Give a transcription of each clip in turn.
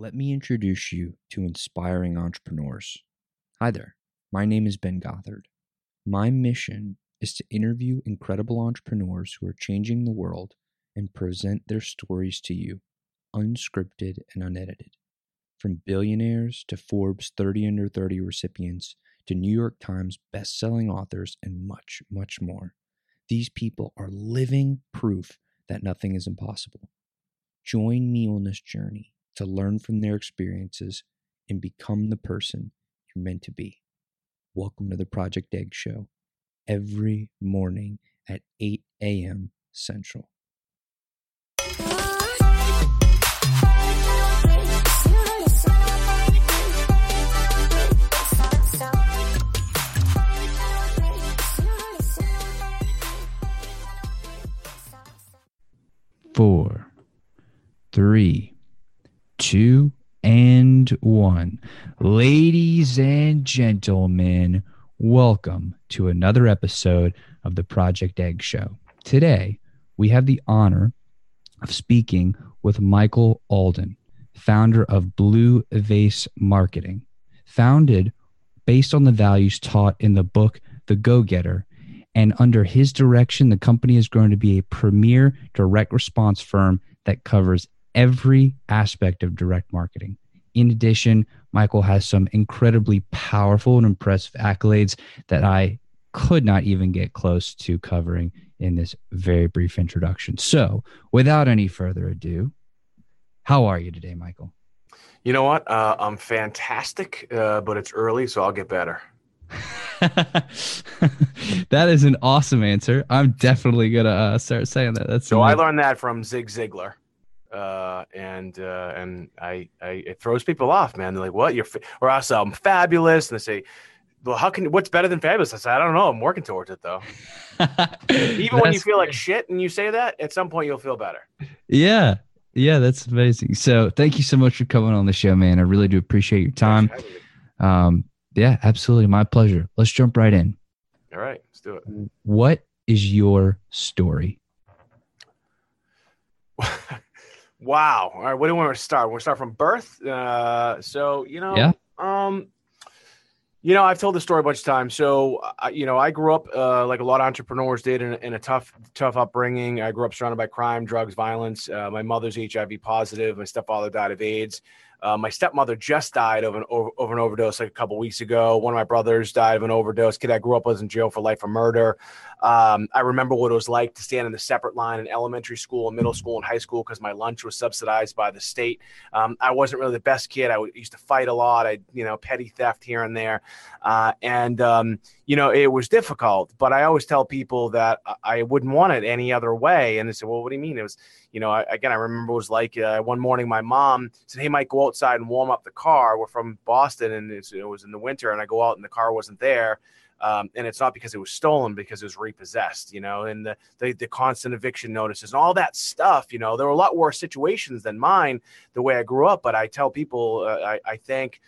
Let me introduce you to inspiring entrepreneurs. Hi there, my name is Ben Gothard. My mission is to interview incredible entrepreneurs who are changing the world and present their stories to you, unscripted and unedited. From billionaires to Forbes 30 under 30 recipients to New York Times best-selling authors and much, much more. These people are living proof that nothing is impossible. Join me on this journey to learn from their experiences and become the person you're meant to be. Welcome to the Project Egg Show every morning at 8 a.m. Central. Four, three, two, and one. Ladies and gentlemen, welcome to another episode of the Project Egg Show. Today, we have the honor of speaking with Michael Alden, founder of Blue Vase Marketing, founded based on the values taught in the book The Go Getter. And under his direction, the company is going to be a premier direct response firm that covers every aspect of direct marketing. In addition, Michael has some incredibly powerful and impressive accolades that I could not even get close to covering in this very brief introduction. So, without any further ado, how are you today, Michael? You know what? Uh, I'm fantastic, uh, but it's early, so I'll get better. that is an awesome answer. I'm definitely gonna uh, start saying that. That's so. Amazing. I learned that from Zig Ziglar uh, and uh, and I, I it throws people off, man. They're like, "What? You're fa-? or also I'm fabulous," and they say, "Well, how can what's better than fabulous?" I say, "I don't know. I'm working towards it though." Even when you feel like shit and you say that, at some point you'll feel better. Yeah, yeah, that's amazing. So thank you so much for coming on the show, man. I really do appreciate your time. Um, yeah, absolutely, my pleasure. Let's jump right in. All right, let's do it. What is your story? Wow. All right. What do we want to start? We'll start from birth. Uh, so you know, yeah. Um, you know, I've told the story a bunch of times. So, uh, you know, I grew up uh, like a lot of entrepreneurs did in, in, a tough, tough upbringing. I grew up surrounded by crime, drugs, violence. Uh, my mother's HIV positive. My stepfather died of AIDS. Uh, my stepmother just died of an of an overdose like a couple weeks ago. One of my brothers died of an overdose. Kid I grew up was in jail for life for murder. Um, I remember what it was like to stand in the separate line in elementary school, and middle school, and high school because my lunch was subsidized by the state. Um, I wasn't really the best kid. I used to fight a lot. I, you know, petty theft here and there, uh, and um, you know, it was difficult. But I always tell people that I wouldn't want it any other way. And they said, "Well, what do you mean?" It was, you know, I, again, I remember it was like uh, one morning my mom said, "Hey, Mike, go outside and warm up the car." We're from Boston, and it was in the winter, and I go out and the car wasn't there. Um, and it's not because it was stolen, because it was repossessed, you know, and the, the, the constant eviction notices and all that stuff. You know, there were a lot worse situations than mine the way I grew up. But I tell people, uh, I, I thank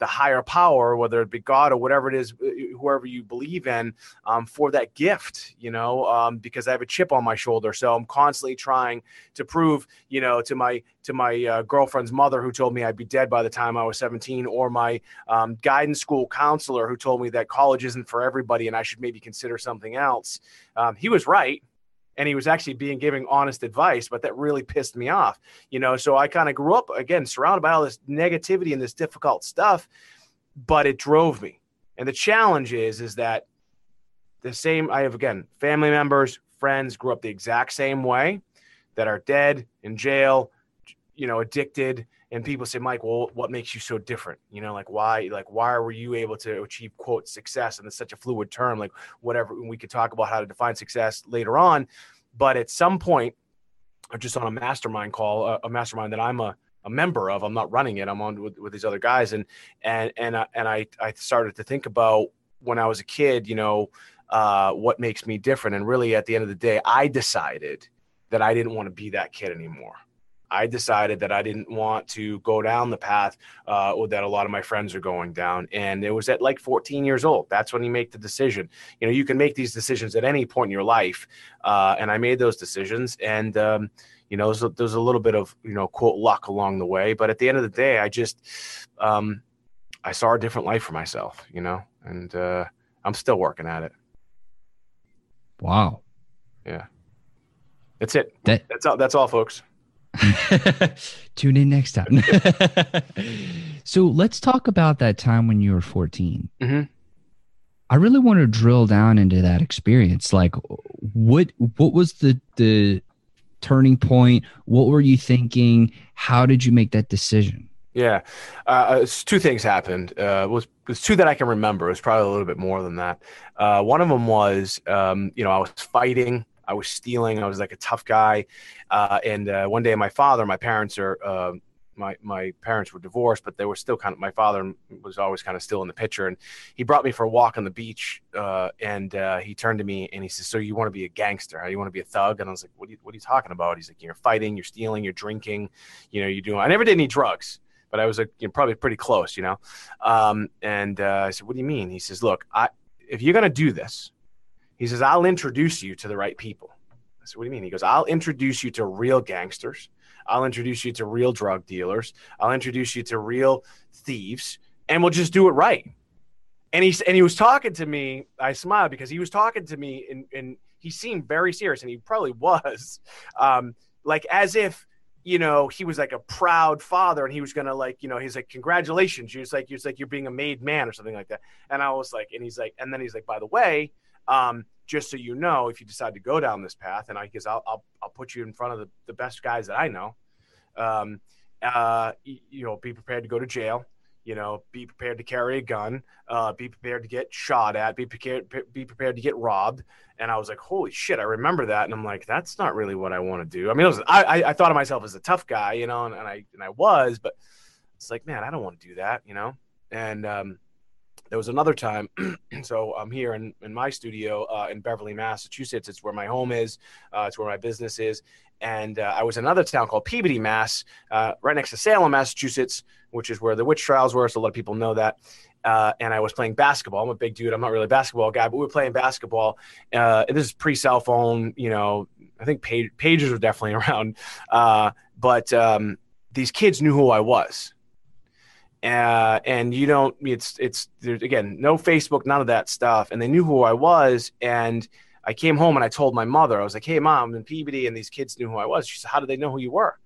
the higher power, whether it be God or whatever it is, uh, whoever you believe in, um, for that gift, you know, um, because I have a chip on my shoulder. So I'm constantly trying to prove, you know, to my to my uh, girlfriend's mother who told me I'd be dead by the time I was 17, or my um, guidance school counselor who told me that college isn't for everybody and I should maybe consider something else. Um, he was right and he was actually being giving honest advice but that really pissed me off you know? So i kind of grew up again surrounded by all this negativity and this difficult stuff but it drove me. And the challenge is is that the same i have again family members friends grew up the exact same way that are dead in jail you know addicted and people say mike well what makes you so different? You know like why like why were you able to achieve quote success and it's such a fluid term? Like whatever we could talk about how to define success later on but at some point I'm just on a mastermind call a, a mastermind that i'm a, a member of. I'm not running it. I'm on with, with these other guys and and and, uh, and i i started to think about when i was a kid you know uh, what makes me different and really at the end of the day i decided that i didn't want to be that kid anymore I decided that I didn't want to go down the path uh, that a lot of my friends are going down. And it was at like 14 years old. That's when you make the decision. You know, you can make these decisions at any point in your life. Uh, and I made those decisions. And, um, you know, there's a, there's a little bit of you know quote luck along the way, but at the end of the day, I just um, I saw a different life for myself, you know, and uh, I'm still working at it. Wow. Yeah. That's it. That- that's all. That's all, folks. Tune in next time. so let's talk about that time when you were 14. Mhm. I really want to drill down into that experience. Like, what what was the the turning point? What were you thinking? How did you make that decision? Yeah, uh, two things happened. Uh, was was two that I can remember. It was probably a little bit more than that. Uh, one of them was, um, you know, I was fighting, I was stealing, I was like a tough guy. Uh, and uh, one day, my father, my parents are, uh, my my parents were divorced, but they were still kind of. My father was always kind of still in the picture, and he brought me for a walk on the beach. Uh, and uh, he turned to me and he says, "So you want to be a gangster? You want to be a thug?" And I was like, "What are you What are you talking about?" He's like, "You're fighting, you're stealing, you're drinking, you know, you're doing." I never did any drugs but I was like, you know, probably pretty close, you know. Um, and uh, I said, "What do you mean?" He says, "Look, I, if you're gonna do this, he says, I'll introduce you to the right people." I said, "What do you mean?" He goes, "I'll introduce you to real gangsters. I'll introduce you to real drug dealers. I'll introduce you to real thieves, and we'll just do it right." And he and he was talking to me. I smiled because he was talking to me, and and he seemed very serious, and he probably was, um, like as if you know, he was like a proud father and he was gonna like, you know, he's like, congratulations. He was like, he was like, you're being a made man or something like that. And I was like, and he's like, and then he's like, by the way, um, just so you know, if you decide to go down this path, and I guess I'll I'll, I'll put you in front of the, the best guys that I know. Um, uh, you, know, be prepared to go to jail. You know, be prepared to carry a gun. Uh, be prepared to get shot at. Be prepared. Be prepared to get robbed and I was like, "Holy shit!" I remember that, and I'm like, "That's not really what I want to do." I mean, was, I, I thought of myself as a tough guy, you know, and, and, I and I was, but it's like, man, I don't want to do that, you know. And um, there was another time, so I'm here in, in my studio uh, in Beverly, Massachusetts. It's where my home is. Uh, it's where my business is. And uh, I was in another town called Peabody, Mass, uh, right next to Salem, Massachusetts, which is where the witch trials were. So a lot of people know that uh, and I was playing basketball. I'm a big dude. I'm not really a basketball guy, but we were playing basketball. Uh, this is pre cell phone. You know, I think page, pages were definitely around. But um, these kids knew who I was. Uh, and you don't, it's, it's, there's again, no Facebook, none of that stuff. And they knew who I was. And I came home and I told my mother, I was like, hey, mom, I'm in Peabody, and these kids knew who I was. She said, how did they know who you were?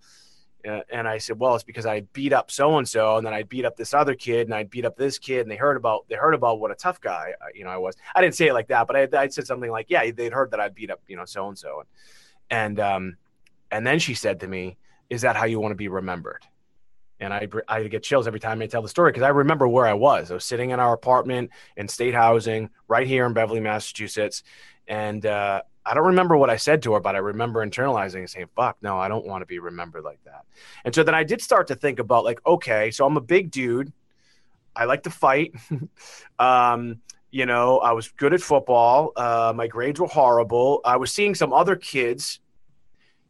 Uh, and I said, well, it's because I beat up so and so, and then I beat up this other kid, and I beat up this kid, and they heard about they heard about what a tough guy uh, you know I was. I didn't say it like that, but I, I said something like, yeah, they'd heard that I beat up you know so and so, and um, and then she said to me, "Is that how you want to be remembered?" And I I get chills every time I tell the story because I remember where I was. I was sitting in our apartment in state housing right here in Beverly, Massachusetts, and uh, I don't remember what I said to her, but I remember internalizing and saying, fuck, no, I don't want to be remembered like that. And so then I did start to think about, like, okay, so I'm a big dude. I like to fight. um, you know, I was good at football. Uh, my grades were horrible. I was seeing some other kids.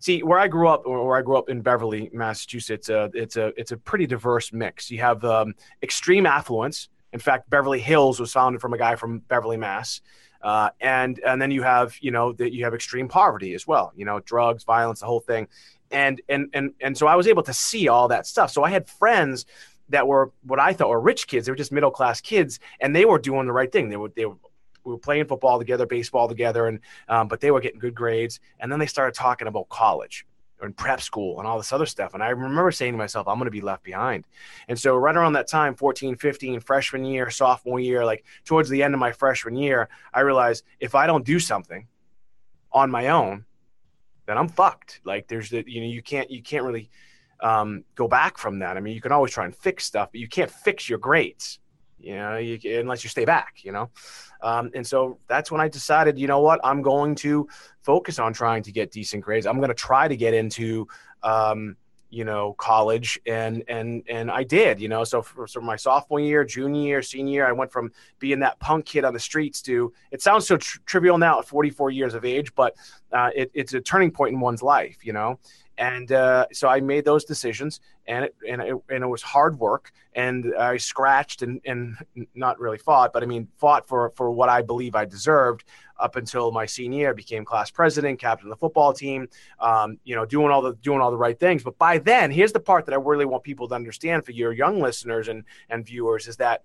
See, where I grew up, or where I grew up in Beverly, Massachusetts, uh, it's a it's a pretty diverse mix. You have um, extreme affluence. In fact, Beverly Hills was founded from a guy from Beverly, Mass. Uh, and and then you have you know that you have extreme poverty as well you know drugs violence the whole thing and and and and so I was able to see all that stuff so I had friends that were what I thought were rich kids they were just middle class kids and they were doing the right thing they were they were we were playing football together baseball together and um, but they were getting good grades and then they started talking about college and prep school and all this other stuff. And I remember saying to myself, I'm going to be left behind. And so, right around that time, 14, 15, freshman year, sophomore year, like towards the end of my freshman year, I realized if I don't do something on my own, then I'm fucked. Like, there's the, you know, you can't, you can't really um, go back from that. I mean, you can always try and fix stuff, but you can't fix your grades, you know, you, unless you stay back, you know? Um, and so that's when I decided, you know what, I'm going to focus on trying to get decent grades. I'm going to try to get into, um, you know, college, and and and I did, you know. So for, my sophomore year, junior year, senior year, I went from being that punk kid on the streets to. It sounds so tr- trivial now at 44 years of age, but uh, it, it's a turning point in one's life, you know. And uh, so I made those decisions, and it, and it, and it was hard work. And I scratched and, and not really fought, but I mean fought for for what I believe I deserved up until my senior year. Became class president, captain of the football team. Um, you know, doing all the doing all the right things. But by then, here's the part that I really want people to understand for your young listeners and and viewers is that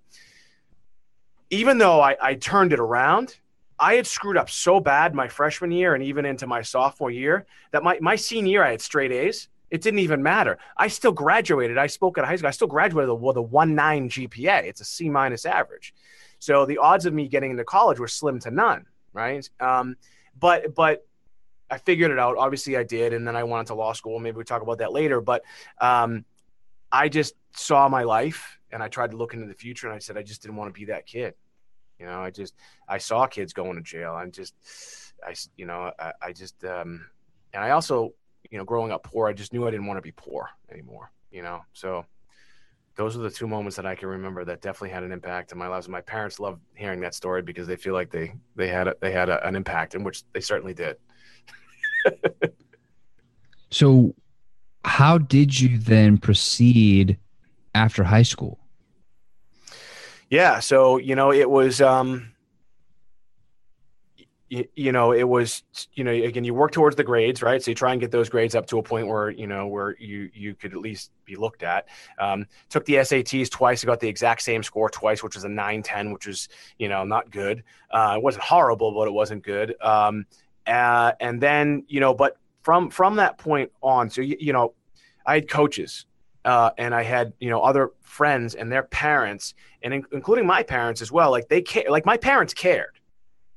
even though I, I turned it around I had screwed up so bad my freshman year and even into my sophomore year that my, my senior year I had straight A's. It didn't even matter. I still graduated. I spoke at high school. I still graduated with a one nine GPA. It's a C minus average. So the odds of me getting into college were slim to none, right? Um, but but I figured it out. Obviously, I did, and then I went to law school. Maybe we talk about that later. But um, I just saw my life, and I tried to look into the future, and I said I just didn't want to be that kid. You know, I just I saw kids going to jail. I'm just I you know I, I just um, and I also you know growing up poor, I just knew I didn't want to be poor anymore. You know, so those are the two moments that I can remember that definitely had an impact in my lives. My parents love hearing that story because they feel like they they had a, they had a, an impact, in which they certainly did. so, how did you then proceed after high school? Yeah. So, you know, it was, um, you, you know, it was, you know, again, you work towards the grades, right? So you try and get those grades up to a point where, you know, where you, you could at least be looked at. Um, took the SATs twice. Got the exact same score twice, which was a 910 which was, you know, not good. Uh, it wasn't horrible, but it wasn't good. Um, uh, and then, you know, but from, from that point on, so, you, you know, I had coaches uh, and I had you know other friends and their parents, and in- including my parents as well. Like they care, like my parents cared.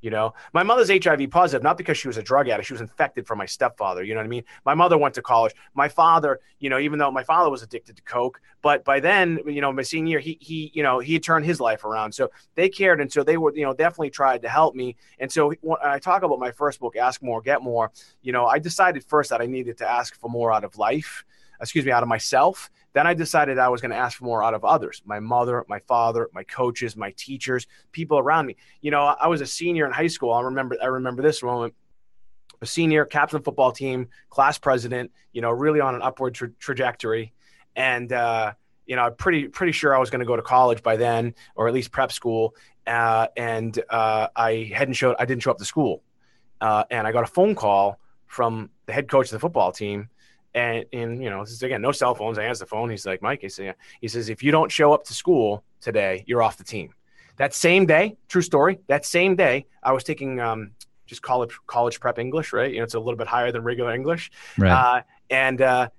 You know, my mother's HIV positive, not because she was a drug addict. She was infected from my stepfather. You know what I mean? My mother went to college. My father, you know, even though my father was addicted to coke, but by then, you know, my senior year, he, he, you know, he had turned his life around. So they cared. And so they were, you know, definitely tried to help me. And so when I talk about my first book, Ask More, Get More, you know, I decided first that I needed to ask for more out of life excuse me, out of myself. Then I decided I was going to ask for more out of others my mother, my father, my coaches, my teachers, people around me. You know, I was a senior in high school. I remember, I remember this moment. A senior, captain of football team, class president, you know, really on an upward tra- trajectory. And, uh, you know, I'm pretty pretty sure I was going to go to college by then, or at least prep school. Uh, and uh, I hadn't showed, I didn't show up to school, uh, and I got a phone call from the head coach of the football team and, and you know, this is again, no cell phones. I answer the phone. He's like, Mike, he says, he says, if you don't show up to school today, you're off the team. That same day, true story. That same day, I was taking um, just college college prep English, right? You know, it's a little bit higher than regular English. Right. Uh, and uh,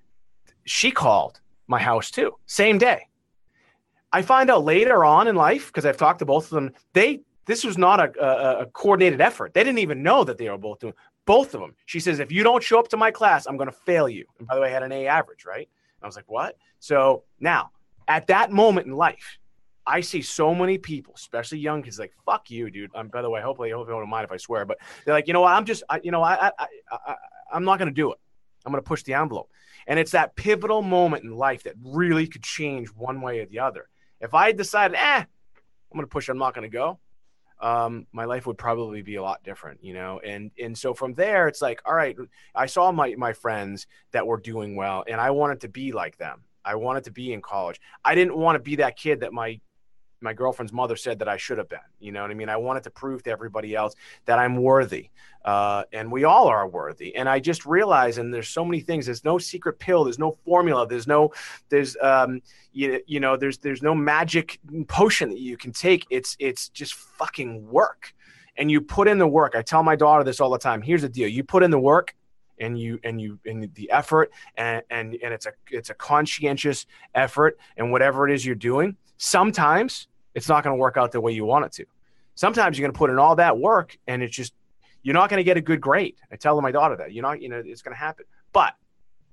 she called my house too, same day. I find out later on in life because I've talked to both of them. They this was not a, a, a, coordinated effort. They didn't even know that they were both doing both of them. She says, if you don't show up to my class, I'm going to fail you. And by the way, I had an A average, right? I was like, what? So now, at that moment in life, I see so many people, especially young kids, like "fuck you, dude." Um, by the way, hopefully, I hope you don't mind if I swear, but they're like, you know what? I'm just, I, you know, I, I, I, I'm not going to do it. I'm going to push the envelope, and it's that pivotal moment in life that really could change one way or the other. If I decided, eh, I'm going to push, I'm not going to go um, my life would probably be a lot different, you know. And and so from there, it's like, all right, I saw my my friends that were doing well, and I wanted to be like them. I wanted to be in college. I didn't want to be that kid that my my girlfriend's mother said that I should have been. You know what I mean? I wanted to prove to everybody else that I'm worthy, uh, and we all are worthy. And I just realized, and there's so many things. There's no secret pill. There's no formula. There's no, there's um, you, you know, there's there's no magic potion that you can take. It's it's just fucking work, and you put in the work. I tell my daughter this all the time. Here's the deal: you put in the work, and you and you and the effort and and and it's a it's a conscientious effort and whatever it is you're doing sometimes it's not going to work out the way you want it to. Sometimes you're going to put in all that work and it's just, you're not going to get a good grade. I tell my daughter that, you're not, you know, it's going to happen. But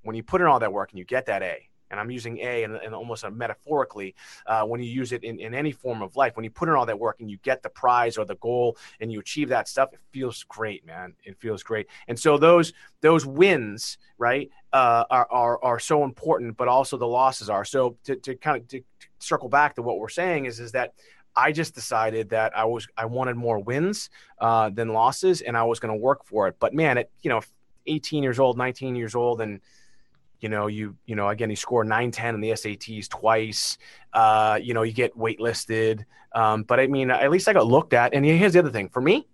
when you put in all that work and you get that A, and I'm using A and, and almost metaphorically uh, when you use it in, in any form of life. When you put in all that work and you get the prize or the goal and you achieve that stuff, it feels great, man. It feels great. And so those those wins, right, uh, are, are are so important, but also the losses are. So to, to kind of to circle back to what we're saying is is that I just decided that I was I wanted more wins uh, than losses, and I was going to work for it. But man, at you know, 18 years old, 19 years old, and you know, you you know, again, you score 9-10 in the SATs twice. Uh, you know, you get waitlisted. Um, but I mean, at least I got looked at. And here's the other thing: for me,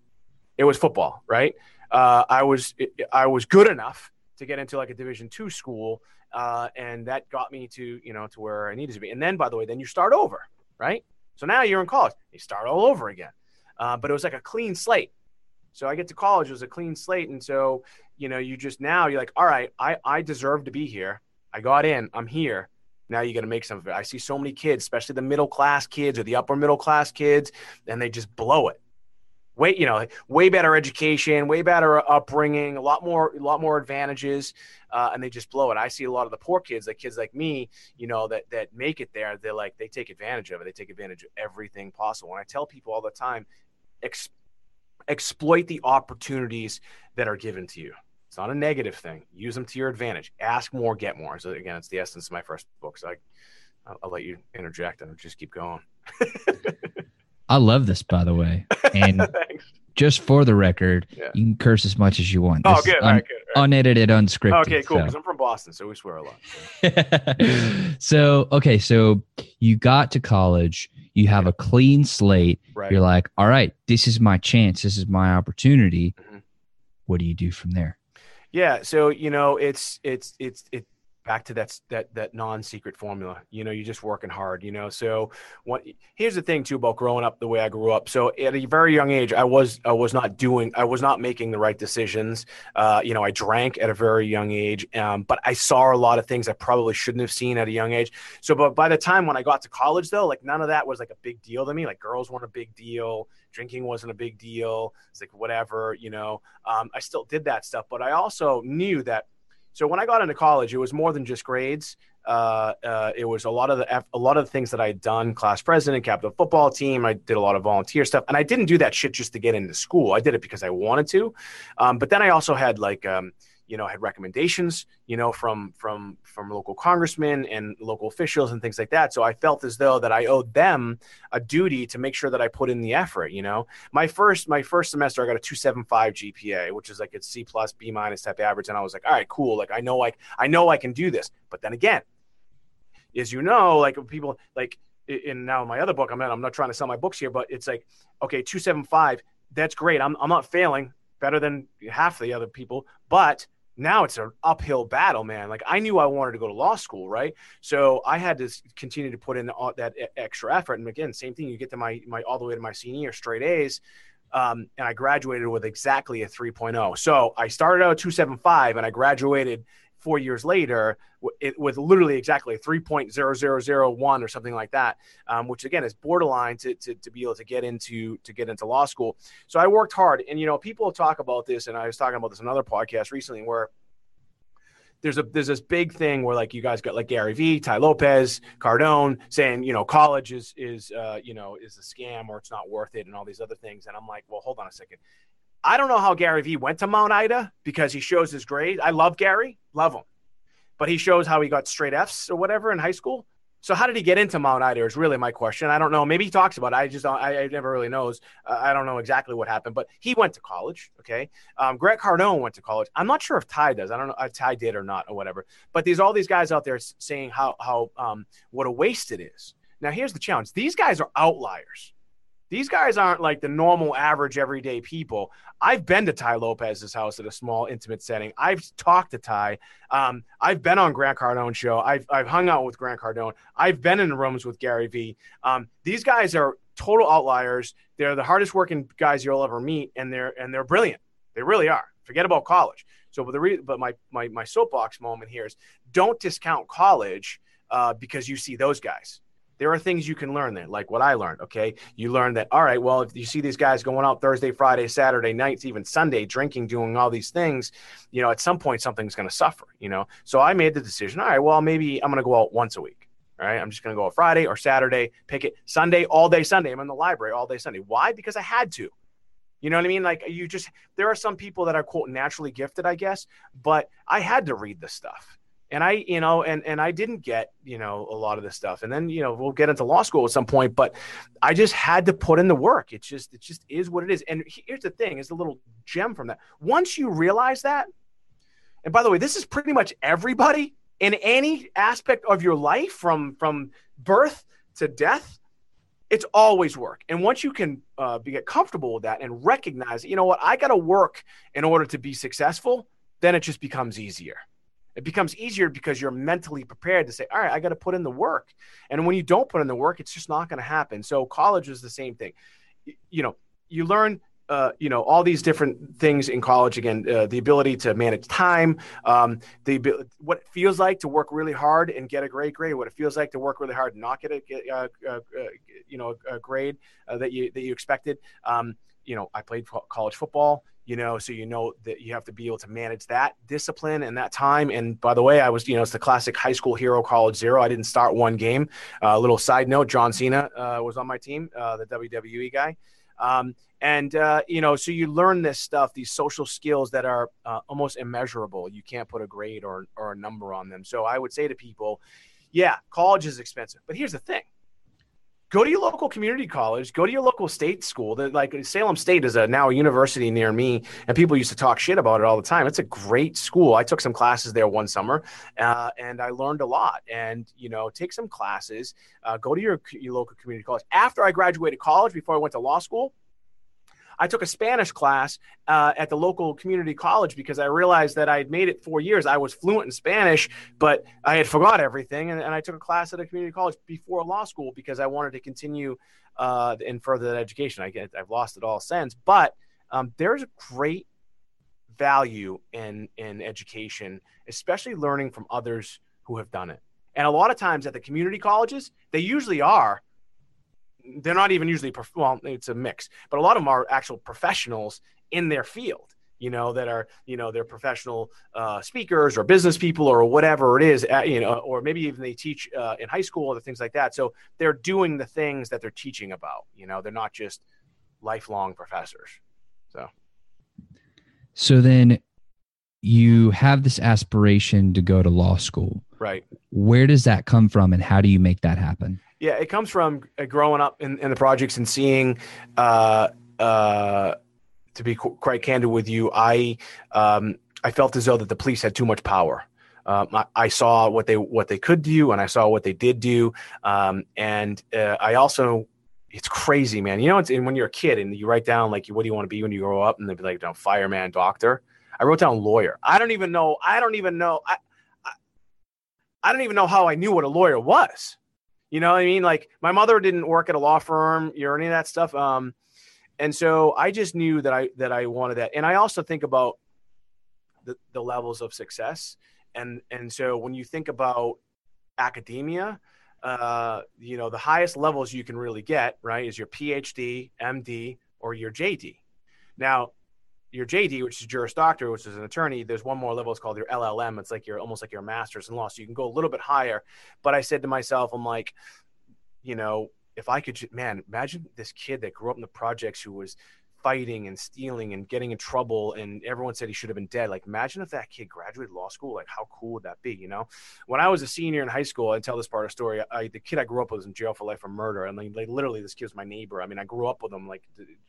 it was football, right? Uh, I was I was good enough to get into like a Division two school, uh, and that got me to you know to where I needed to be. And then, by the way, then you start over, right? So now you're in college, you start all over again. Uh, but it was like a clean slate. So I get to college, it was a clean slate, and so you know you just now you're like, all right, I I deserve to be here. I got in, I'm here. Now you got to make some of it. I see so many kids, especially the middle class kids or the upper middle class kids, and they just blow it way you know way better education way better upbringing a lot more a lot more advantages uh, and they just blow it i see a lot of the poor kids like kids like me you know that that make it there they're like they take advantage of it they take advantage of everything possible and i tell people all the time exploit the opportunities that are given to you it's not a negative thing use them to your advantage ask more get more so again it's the essence of my first book so I, I'll, I'll let you interject and just keep going I love this, by the way. And just for the record, yeah. you can curse as much as you want. Oh, this good. Un- right, good right. Unedited, unscripted. Okay, cool. Because so. I'm from Boston, so we swear a lot. So. so, okay, so you got to college. You have yeah. a clean slate. Right. You're like, all right, this is my chance. This is my opportunity. Mm-hmm. What do you do from there? Yeah, so you know, it's it's it's it back to that that that non-secret formula you know you're just working hard you know? So what here's the thing too about growing up the way i grew up. So at a very young age i was i was not doing i was not making the right decisions. Uh, you know i drank at a very young age um, but i saw a lot of things i probably shouldn't have seen at a young age. So but by the time when i got to college though like none of that was like a big deal to me. Like girls weren't a big deal. Drinking wasn't a big deal. It's like whatever you know? Um, i still did that stuff but i also knew that so when I got into college, it was more than just grades. Uh, uh, it was a lot of the a lot of the things that I had done, class president, captain football team. I did a lot of volunteer stuff, and I didn't do that shit just to get into school. I did it because I wanted to. Um, but then I also had like um, you know had recommendations you know from from from local congressmen and local officials and things like that. So i felt as though that i owed them a duty to make sure that i put in the effort you know. My first my first semester i got a 275 gpa which is like a c plus b minus type average. And i was like all right cool. Like i know like i know i can do this. But then again as you know like people like in now my other book i'm not i'm not trying to sell my books here but it's like okay 275 that's great. I'm, I'm not failing better than half the other people but now it's an uphill battle, man. Like I knew I wanted to go to law school, right? So I had to continue to put in all that extra effort. And again, same thing. You get to my my all the way to my senior year, straight A's, um, and I graduated with exactly a 3.0. So I started out 275, and I graduated four years later it, with literally exactly 3.0001 or something like that um, which again is borderline to, to, to, be able to get into to get into law school. So i worked hard and you know people talk about this and i was talking about this another podcast recently where there's a there's this big thing where like you guys got like Gary Vee, Tai Lopez, Cardone saying you know college is is uh, you know is a scam or it's not worth it and all these other things. And I'm like well hold on a second I don't know how Gary Vee went to Mount Ida because he shows his grade. I love Gary, love him, but he shows how he got straight Fs or whatever in high school. So how did he get into Mount Ida? Is really my question. I don't know. Maybe he talks about it. I just. I, I never really knows. Uh, I don't know exactly what happened, but he went to college. Okay, um, Grant Cardone went to college. I'm not sure if Tai does. I don't know if Tai did or not or whatever. But there's all these guys out there saying how how um, what a waste it is. Now here's the challenge. These guys are outliers. These guys aren't like the normal, average, everyday people. I've been to Tai Lopez's house at a small, intimate setting. I've talked to Tai. Um, I've been on Grant Cardone's show. I've, I've hung out with Grant Cardone. I've been in rooms with Gary Vee. Um, these guys are total outliers. They're the hardest working guys you'll ever meet, and they're and they're brilliant. They really are. Forget about college. So, but the re- but my my my soapbox moment here is don't discount college uh, because you see those guys there are things you can learn there, like what I learned. Okay. You learn that, all right, well, if you see these guys going out Thursday, Friday, Saturday nights, even Sunday, drinking, doing all these things, you know, at some point something's going to suffer, you know? So I made the decision, all right, well, maybe I'm going to go out once a week. All right. I'm just going to go out Friday or Saturday, pick it Sunday, all day Sunday. I'm in the library all day Sunday. Why? Because I had to. You know what I mean? Like you just, there are some people that are quote naturally gifted, I guess, but I had to read the stuff and I, you know, and and I didn't get, you know, a lot of this stuff. And then, you know, we'll get into law school at some point, but I just had to put in the work. It just it just is what it is. And here's the thing, is a little gem from that. Once you realize that, and by the way, this is pretty much everybody. in any aspect of your life from from birth to death it's always work and once you can uh, get comfortable with that and recognize you know what i got to work in order to be successful then it just becomes easier it becomes easier because you're mentally prepared to say all right i got to put in the work. And when you don't put in the work it's just not going to happen. So college is the same thing. You know you learn uh, you know all these different things in college again uh, the ability to manage time um, the what it feels like to work really hard and get a great grade what it feels like to work really hard and not get a, uh, uh, uh you know a, grade that you that you expected. Um, you know i played college football you know so you know that you have to be able to manage that discipline and that time. And by the way i was you know it's the classic high school hero college zero. I didn't start one game. A uh, little side note john cena uh, was on my team uh, the wwe guy. Um, and uh, you know so you learn this stuff these social skills that are uh, almost immeasurable. You can't put a grade or, or a number on them. So i would say to people yeah college is expensive but here's the thing go to your local community college go to your local state school. That like salem state is a now a university near me and people used to talk shit about it all the time. It's a great school. I took some classes there one summer uh, and i learned a lot. And you know take some classes uh, go to your, your local community college. After i graduated college before i went to law school I took a Spanish class uh, at the local community college because I realized that I had made it four years. I was fluent in Spanish, but I had forgot everything. And, and I took a class at a community college before law school because I wanted to continue uh, and further that education. I get, I've lost it all since, but um, there's a great value in in education, especially learning from others who have done it. And a lot of times at the community colleges, they usually are they're not even usually prof- well it's a mix but a lot of them are actual professionals in their field you know that are you know they're professional uh, speakers or business people or whatever it is uh, you know or maybe even they teach uh, in high school or things like that. So they're doing the things that they're teaching about you know they're not just lifelong professors. So. So then you have this aspiration to go to law school. Right. Where does that come from and how do you make that happen yeah, it comes from uh, growing up in, in the projects and seeing. Uh, uh, to be qu- quite candid with you, I um, I felt as though that the police had too much power. Um, I, I, saw what they what they could do, and I saw what they did do, um, and uh, I also it's crazy, man. You know, it's, when you're a kid and you write down like, what do you want to be when you grow up, and they'd be like, no, fireman, doctor. I wrote down lawyer. I don't even know. I don't even know. I, I, I don't even know how I knew what a lawyer was. You know what I mean? Like my mother didn't work at a law firm or any of that stuff. Um, and so I just knew that I that I wanted that. And I also think about the, the levels of success. And and so when you think about academia, uh, you know, the highest levels you can really get, right, is your PhD, MD, or your JD. Now, your JD, which is Juris Doctor, which is an attorney, there's one more level. It's called your LLM. It's like your almost like your master's in law. So you can go a little bit higher. But I said to myself, I'm like, you know, if I could, man, imagine this kid that grew up in the projects who was fighting and stealing and getting in trouble and everyone said he should have been dead. Like imagine if that kid graduated law school like how cool would that be you know? When i was a senior in high school i tell this part of the story I, the kid i grew up with was in jail for life for murder and like, like literally this kid was my neighbor. I mean i grew up with him like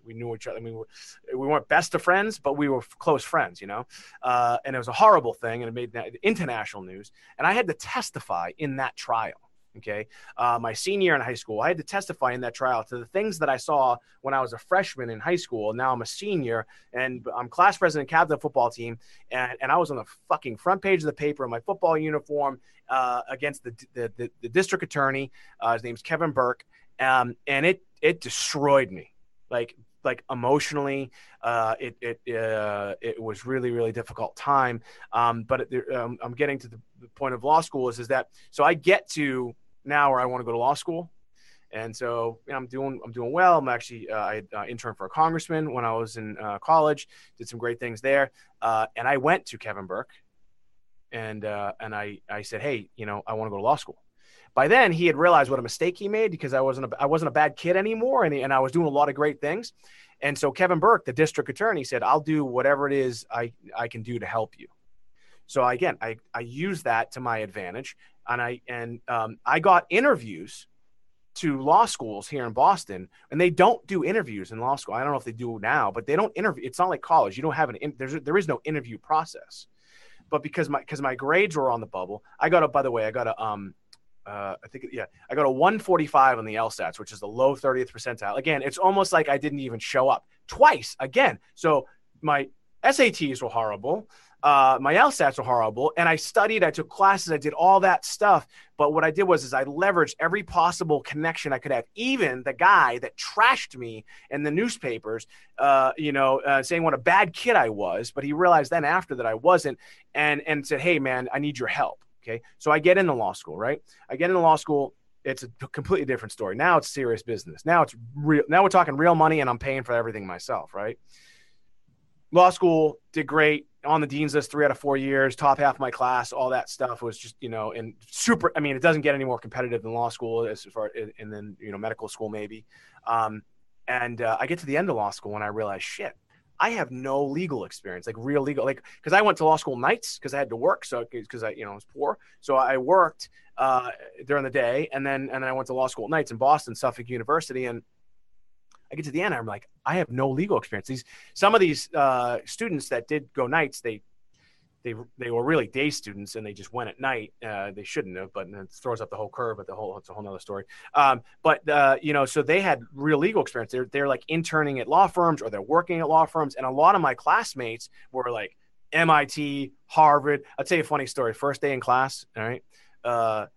we knew each other I mean, we, were, we weren't best of friends but we were close friends you know? Uh, and it was a horrible thing and it made international news and i had to testify in that trial Okay. Uh, my senior year in high school, I had to testify in that trial to the things that I saw when I was a freshman in high school. Now I'm a senior and I'm class president, captain of the football team. And, and I was on the fucking front page of the paper in my football uniform uh, against the, the, the, the, district attorney. Uh, his name's Kevin Burke. Um, and it, it destroyed me. Like like emotionally uh, it it uh, it was really really difficult time um, but it, um, i'm getting to the, the, point of law school is is that so i get to now where i want to go to law school and so you know, i'm doing i'm doing well i'm actually uh, i uh, interned for a congressman when i was in uh, college did some great things there uh, and i went to kevin burke and and i i said hey you know i want to go to law school by then he had realized what a mistake he made because I wasn't a, I wasn't a bad kid anymore and, and I was doing a lot of great things. And so Kevin Burke, the district attorney, said, "I'll do whatever it is I I can do to help you." So again, I I use that to my advantage, and I and um, I got interviews to law schools here in Boston, and they don't do interviews in law school. I don't know if they do now, but they don't interview. It's not like college. You don't have an in, there's there is no interview process. but because my because my grades were on the bubble, I got a. By the way, I got a um, uh, I think yeah, I got a 145 on the LSATs, which is the low 30th percentile. Again, it's almost like I didn't even show up twice again. So my SATs were horrible. Uh, my LSATs were horrible, and I studied. I took classes. I did all that stuff. But what I did was, is I leveraged every possible connection I could have. Even the guy that trashed me in the newspapers, uh, you know, uh, saying what a bad kid I was. But he realized then after that I wasn't, and and said, "Hey, man, I need your help." Okay, so I get into law school, right? I get into law school. It's a completely different story. Now it's serious business. Now it's real. Now we're talking real money, and I'm paying for everything myself, right? law school did great on the dean's list three out of four years top half of my class all that stuff was just you know and super i mean it doesn't get any more competitive than law school as far and then you know medical school maybe. Um, and uh, i get to the end of law school and i realize shit i have no legal experience like real legal like because i went to law school nights because i had to work so because i you know I was poor. So i worked uh, during the day and then and then i went to law school nights in boston suffolk university and I get to the end, I'm like, I have no legal experience. These some of these uh, students that did go nights, they they they were really day students and they just went at night. Uh, they shouldn't have, but it throws up the whole curve. But the whole it's a whole other story. Um, but uh, you know, so they had real legal experience. They're they're like interning at law firms or they're working at law firms. And a lot of my classmates were like MIT, Harvard. I'll tell you a funny story. First day in class, all right. Uh,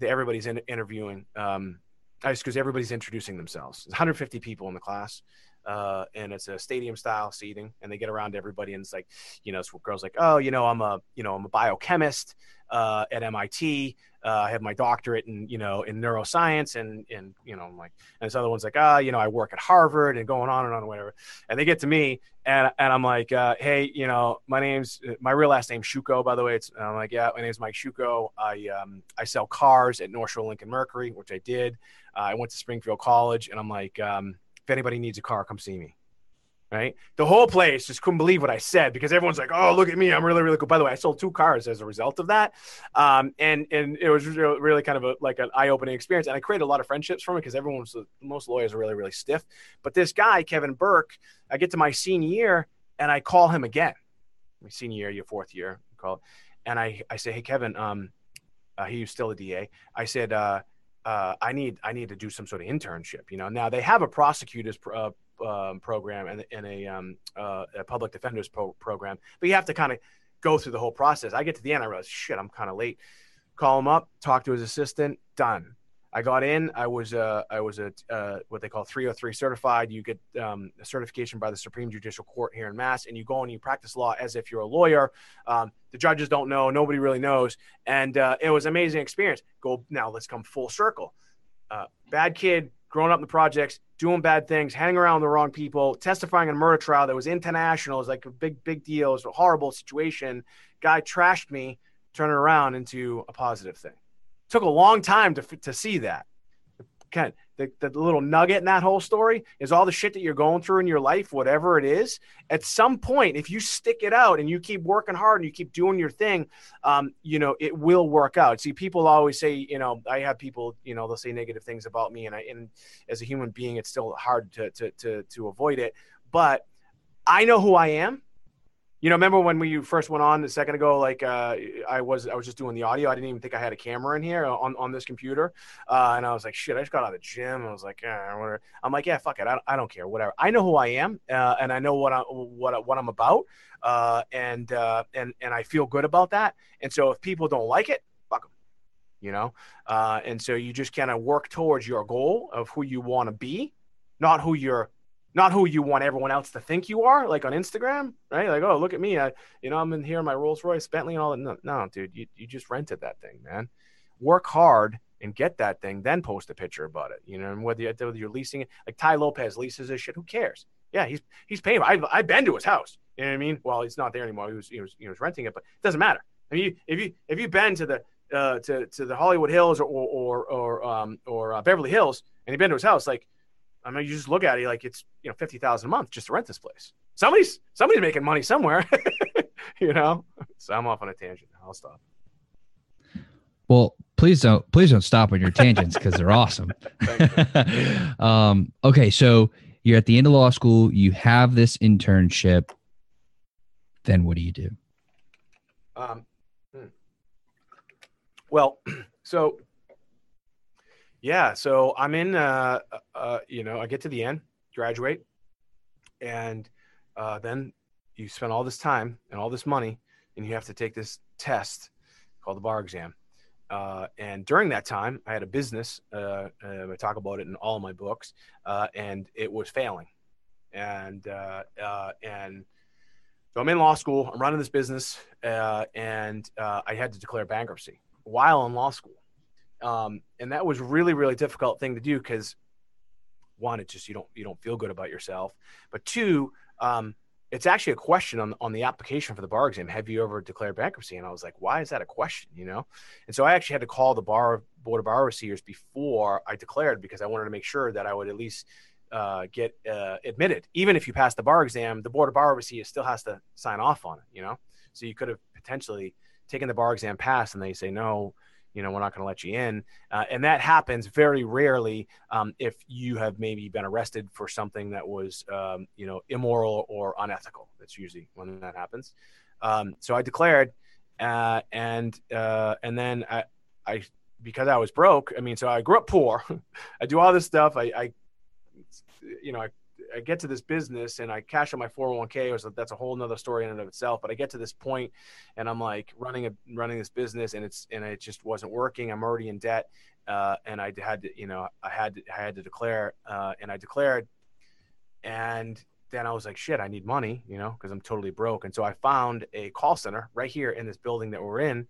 everybody's in, interviewing. Um, because everybody's introducing themselves. There's 150 people in the class, uh, and it's a stadium style seating, and they get around everybody, and it's like, you know, this girl's like, oh, you know, I'm a, you know, I'm a biochemist uh, at MIT. Uh, I have my doctorate in, you know, in neuroscience, and and you know, I'm like, and this other one's like, ah, you know, I work at Harvard, and going on and on, and whatever. And they get to me, and and I'm like, uh, hey, you know, my name's my real last name's Shuko, by the way. It's I'm like, yeah, my name's Mike Shuko. I um I sell cars at North Shore Lincoln Mercury, which I did. Uh, I went to Springfield College, and I'm like, um, if anybody needs a car, come see me. Right. The whole place just couldn't believe what I said because everyone's like, "Oh, look at me! I'm really, really cool." By the way, I sold two cars as a result of that, um, and and it was really kind of a, like an eye-opening experience. And I created a lot of friendships from it because everyone was most lawyers are really, really stiff. But this guy, Kevin Burke, I get to my senior year and I call him again. My senior year, your fourth year, call, and I I say, "Hey, Kevin, um, uh, he was still a DA." I said, uh, uh, I need I need to do some sort of internship. You know, now they have a prosecutors uh, um, program and, and a, um, uh, a public defenders pro- program, but you have to kind of go through the whole process. I get to the end, I realize, shit, I'm kind of late. Call him up, talk to his assistant, done. I got in. I was a, I was a uh, what they call 303 certified. You get um, a certification by the Supreme Judicial Court here in Mass, and you go and you practice law as if you're a lawyer. Um, the judges don't know, nobody really knows, and uh, it was an amazing experience. Go now, let's come full circle. Uh, bad kid, growing up in the projects, doing bad things, hanging around the wrong people, testifying in a murder trial that was international. It was like a big, big deal. It was a horrible situation. Guy trashed me, turn it around into a positive thing took a long time to to see that. Kind of, the, the little nugget in that whole story is all the shit that you're going through in your life, whatever it is. At some point, if you stick it out and you keep working hard and you keep doing your thing, um, you know it will work out. See, people always say, you know, I have people, you know, they'll say negative things about me, and I, and as a human being, it's still hard to to to, to avoid it. But I know who I am you know, remember when we first went on a second ago? Like, uh, I was I was just doing the audio. I didn't even think I had a camera in here on, on this computer, uh, and I was like, shit. I just got out of the gym. I was like, whatever. I'm like, yeah, fuck it. I, I don't care. Whatever. I know who I am, uh, and I know what I what what I'm about, uh, and uh, and and I feel good about that. And so if people don't like it, fuck them. You know, uh, and so you just kind of work towards your goal of who you want to be, not who you're not who you want everyone else to think you are, like on Instagram, right? Like, oh, look at me, I, you know, I'm in here in my Rolls Royce, Bentley, and all that. No, no, dude, you, you just rented that thing, man. Work hard and get that thing, then post a picture about it. You know, and whether, whether you're leasing it, like Tai Lopez leases his shit, who cares? Yeah, he's he's paying. I've I've been to his house. You know what I mean? Well, he's not there anymore. He was he was he was renting it, but it doesn't matter. I mean, if you if you've been to the uh, to to the Hollywood Hills or or or um or uh, Beverly Hills and you've been to his house, like I mean, you just look at it like it's you know fifty thousand a month just to rent this place. Somebody's somebody's making money somewhere, you know. So I'm off on a tangent. I'll stop. Well, please don't please don't stop on your tangents because they're awesome. um, okay, so you're at the end of law school. You have this internship. Then what do you do? Um, hmm. well, so yeah, so I'm in. Uh, uh, uh, you know, I get to the end, graduate, and uh, then you spend all this time and all this money, and you have to take this test called the bar exam. Uh, and during that time, I had a business. Uh, uh, I talk about it in all my books, uh, and it was failing. And uh, uh, and so I'm in law school. I'm running this business, and I had to declare bankruptcy while in law school. Um, and that was really really difficult thing to do because one, it's just you don't you don't feel good about yourself, but two, um, it's actually a question on on the application for the bar exam. Have you ever declared bankruptcy? And I was like, why is that a question? You know, and so I actually had to call the bar board of bar overseers before I declared because I wanted to make sure that I would at least uh, get uh, admitted. Even if you pass the bar exam, the board of bar overseers still has to sign off on it. You know, so you could have potentially taken the bar exam pass, and they say no you know we're not going to let you in uh, and that happens very rarely um, if you have maybe been arrested for something that was um, you know immoral or unethical. That's usually when that happens. Um, so i declared uh, and uh, and then I, I because i was broke i mean so i grew up poor. I do all this stuff. I, I you know i I get to this business and I cash out my 401k, so that's a whole nother story in and of itself. But I get to this point and I'm like running a running this business and it's and it just wasn't working. I'm already in debt, uh, and I had to, you know, I had to, I had to declare, uh, and I declared, and then I was like, shit, I need money, you know, because I'm totally broke. And so I found a call center right here in this building that we're in.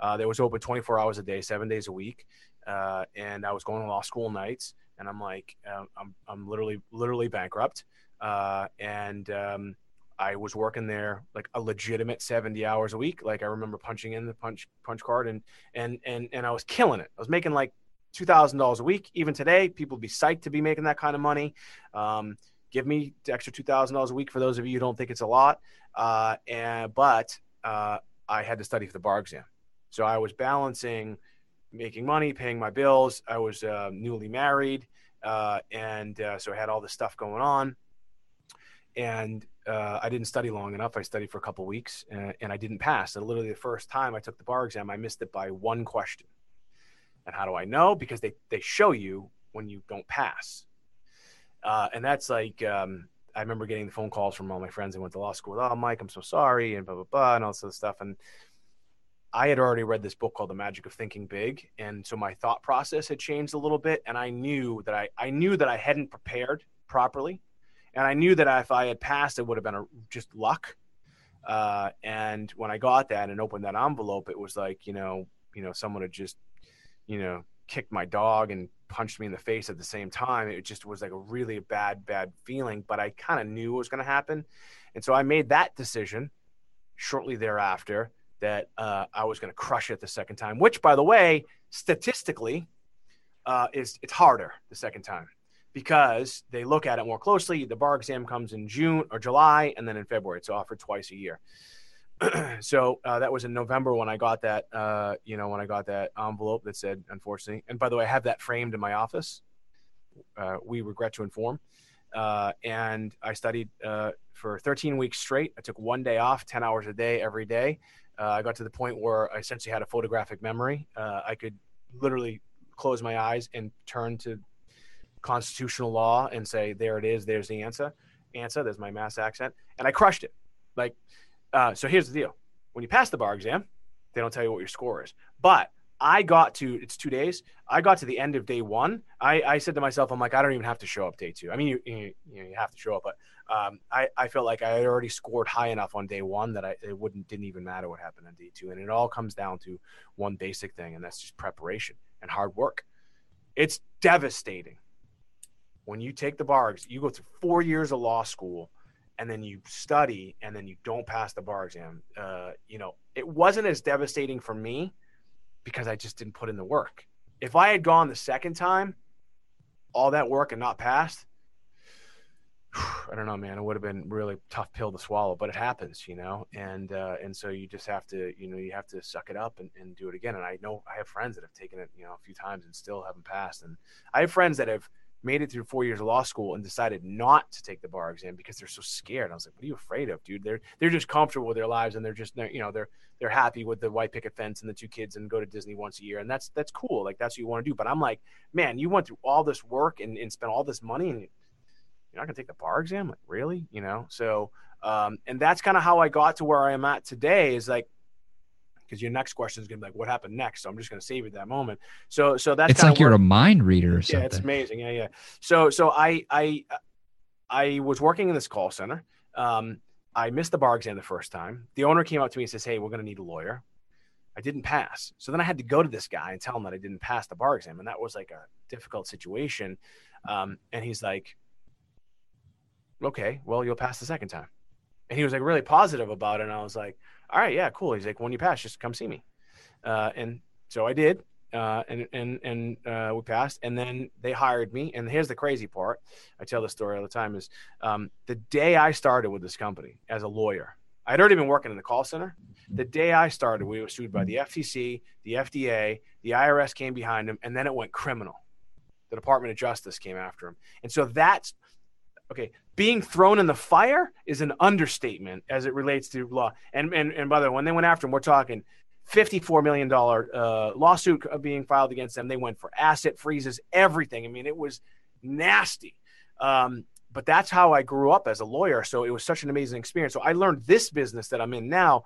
Uh, that was open 24 hours a day, seven days a week, uh, and I was going to law school nights and I'm like, um, I'm I'm literally literally bankrupt, uh, and um, I was working there like a legitimate 70 hours a week. Like I remember punching in the punch punch card and and and and I was killing it. I was making like two thousand dollars a week. Even today, people would be psyched to be making that kind of money. Um, give me the extra two thousand dollars a week for those of you who don't think it's a lot. Uh, and but uh, I had to study for the bar exam, so I was balancing making money, paying my bills. I was uh, newly married, uh, and uh, so I had all this stuff going on. And uh, I didn't study long enough. I studied for a couple weeks, and, and I didn't pass. And literally, the first time I took the bar exam, I missed it by one question. And how do I know? Because they they show you when you don't pass. Uh, and that's like um, I remember getting the phone calls from all my friends who went to law school. Oh, Mike, I'm so sorry, and blah blah blah, and all this other stuff. And I had already read this book called The Magic of Thinking Big, and so my thought process had changed a little bit, and I knew that I I knew that I hadn't prepared properly, and I knew that if I had passed, it would have been a, just luck. Uh, and when I got that and opened that envelope, it was like you know you know someone had just you know kicked my dog and punched me in the face at the same time. It just was like a really bad bad feeling, but I kind of knew it was going to happen, and so I made that decision shortly thereafter that uh, I was going to crush it the second time. Which, by the way, statistically, uh, is it's harder the second time because they look at it more closely. The bar exam comes in June or July, and then in February. It's offered twice a year. so uh, that was in November when I got that. Uh, you know, when I got that envelope that said, unfortunately. And by the way, I have that framed in my office. Uh, we regret to inform. Uh, and I studied uh, for 13 weeks straight. I took one day off, 10 hours a day every day. Uh, I got to the point where I essentially had a photographic memory. Uh, I could literally close my eyes and turn to constitutional law and say, "There it is. There's the answer." Answer. There's my mass accent, and I crushed it. Like, uh, so here's the deal: when you pass the bar exam, they don't tell you what your score is, but I got to it's two days. I got to the end of day one. I, I said to myself, I'm like, I don't even have to show up day two. I mean, you you, you, know, you have to show up, but um, I I felt like I had already scored high enough on day one that I it wouldn't didn't even matter what happened on day two. And it all comes down to one basic thing, and that's just preparation and hard work. It's devastating when you take the bar. You go through four years of law school and then you study and then you don't pass the bar exam. Uh, you know, it wasn't as devastating for me because I just didn't put in the work. If I had gone the second time, all that work and not passed, I don't know, man. It would have been really tough pill to swallow, but it happens, you know. And uh, and so you just have to, you know, you have to suck it up and, and do it again. And I know I have friends that have taken it, you know, a few times and still haven't passed. And I have friends that have made it through four years of law school and decided not to take the bar exam because they're so scared. I was like, what are you afraid of, dude? They're they're just comfortable with their lives and they're just you know they're they're happy with the white picket fence and the two kids and go to Disney once a year and that's that's cool. Like that's what you want to do. But I'm like, man, you went through all this work and, and spent all this money and you're not gonna take the bar exam? Like really? You know? So um, and that's kind of how I got to where I am at today. Is like because your next question is going to be like, what happened next? So I'm just going to save you that moment. So, so that's it's like you're a mind reader or something. Yeah, it's amazing. Yeah, yeah. So, so I, I, I was working in this call center. Um, I missed the bar exam the first time. The owner came up to me and says, "Hey, we're going to need a lawyer." I didn't pass. So then I had to go to this guy and tell him that I didn't pass the bar exam, and that was like a difficult situation. Um, and he's like, "Okay, well, you'll pass the second time." And he was like really positive about it, and I was like, all right, yeah, cool. He's like, when you pass, just come see me. Uh, and so I did. Uh, and and and uh, we passed, and then they hired me. And here's the crazy part: I tell the story all the time. Is um, the day I started with this company as a lawyer, I'd already been working in the call center. The day I started, we were sued by the FTC, the FDA, the IRS came behind them, and then it went criminal. The Department of Justice came after him, and so that's okay, being thrown in the fire is an understatement as it relates to law. And and and by the way, when they went after him, we're talking $54 million uh, lawsuit being filed against them. They went for asset freezes, everything. I mean, it was nasty. Um, but that's how I grew up as a lawyer. So it was such an amazing experience. So I learned this business that I'm in now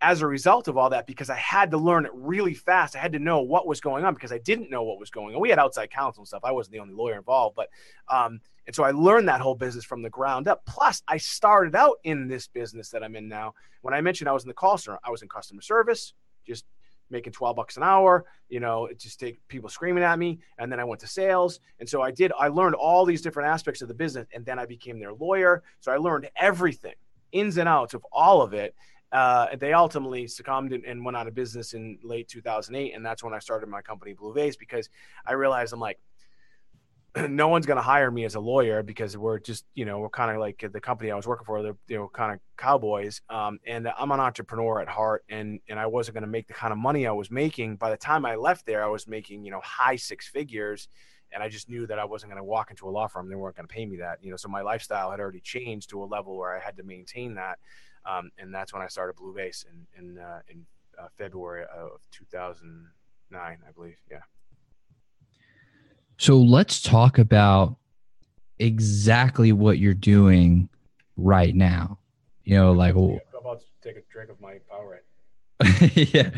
as a result of all that because I had to learn it really fast. I had to know what was going on because I didn't know what was going on. We had outside counsel and stuff. I wasn't the only lawyer involved, but um, and so I learned that whole business from the ground up. Plus, I started out in this business that I'm in now. When I mentioned I was in the call center, I was in customer service, just making 12 bucks an hour, you know, it just take people screaming at me. And then I went to sales. And so I did, I learned all these different aspects of the business. And then I became their lawyer. So I learned everything, ins and outs of all of it. Uh, they ultimately succumbed and, and, went out of business in late 2008. And that's when I started my company, Blue Vase, because I realized I'm like, no one's going to hire me as a lawyer because we're just, you know, we're kind of like the company I was working for, they're, you know, kind of cowboys. Um, and I'm an entrepreneur at heart and, and I wasn't going to make the kind of money I was making. By the time I left there, I was making, you know, high six figures. And I just knew that I wasn't going to walk into a law firm. They weren't going to pay me that, you know, so my lifestyle had already changed to a level where I had to maintain that. Um, and that's when I started Blue Vase in, in, uh, in uh, February of 2009, I believe. Yeah. So let's talk about exactly what you're doing right now. You know, like I'm about to take a drink of my Powerade. yeah,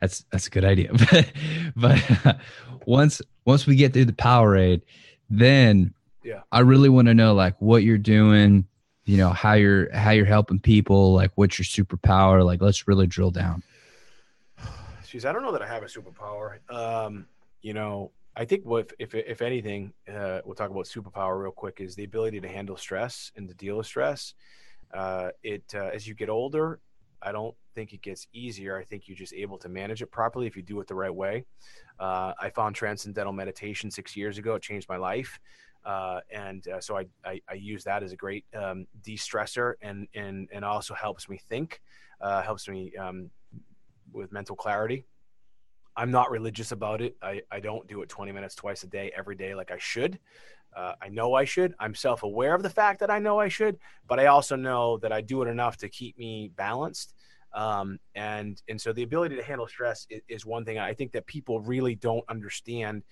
that's that's a good idea. But but once once we get through the Powerade, then yeah, I really want to know like what you're doing. You know how you're how you're helping people. Like what's your superpower? Like let's really drill down. Jeez, I don't know that I have a superpower. Um, you know, I think what if if anything, uh, we'll talk about superpower real quick is the ability to handle stress and to deal with stress. Uh, it uh, as you get older, I don't think it gets easier. I think you're just able to manage it properly if you do it the right way. Uh, I found transcendental meditation six years ago. It changed my life. Uh, and uh, so I, I, I, use that as a great um, de-stressor and, and, and also helps me think, uh, helps me um, with mental clarity. I'm not religious about it. I, I don't do it 20 minutes twice a day, every day, like I should. Uh, I know I should. I'm self aware of the fact that I know I should, but I also know that I do it enough to keep me balanced. Um, and and so the ability to handle stress is, is, one thing I think that people really don't understand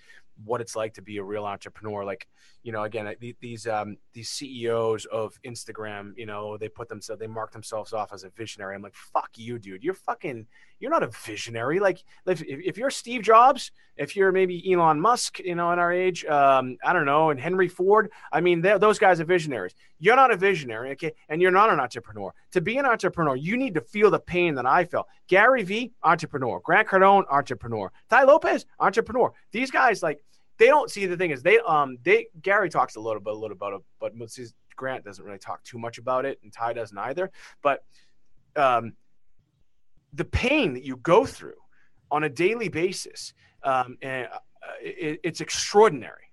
what it's like to be a real entrepreneur. Like, you know, again, these um, these CEOs of Instagram, you know, they put themselves, they mark themselves off as a visionary. I'm like, fuck you, dude. You're fucking, you're not a visionary. Like, if, if you're Steve Jobs, if you're maybe Elon Musk, you know, in our age, um, I don't know, and Henry Ford. I mean, those guys are visionaries. You're not a visionary, okay, and you're not an entrepreneur. To be an entrepreneur, you need to feel the pain that I felt. Gary Vee, entrepreneur. Grant Cardone, entrepreneur. Tai Lopez, entrepreneur. These guys, like, they don't see the thing is they um they Gary talks a little bit a little about it, but Grant doesn't really talk too much about it, and Tai doesn't either. But um, the pain that you go through on a daily basis, um, and uh, it, it's extraordinary.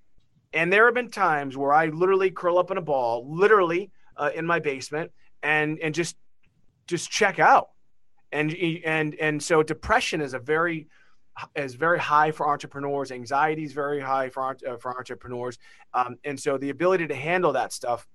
And there have been times where I literally curl up in a ball, literally uh, in my basement, and and just just check out. And and and so depression is a very is very high for entrepreneurs. Anxiety is very high for uh, for entrepreneurs, um, and so the ability to handle that stuff,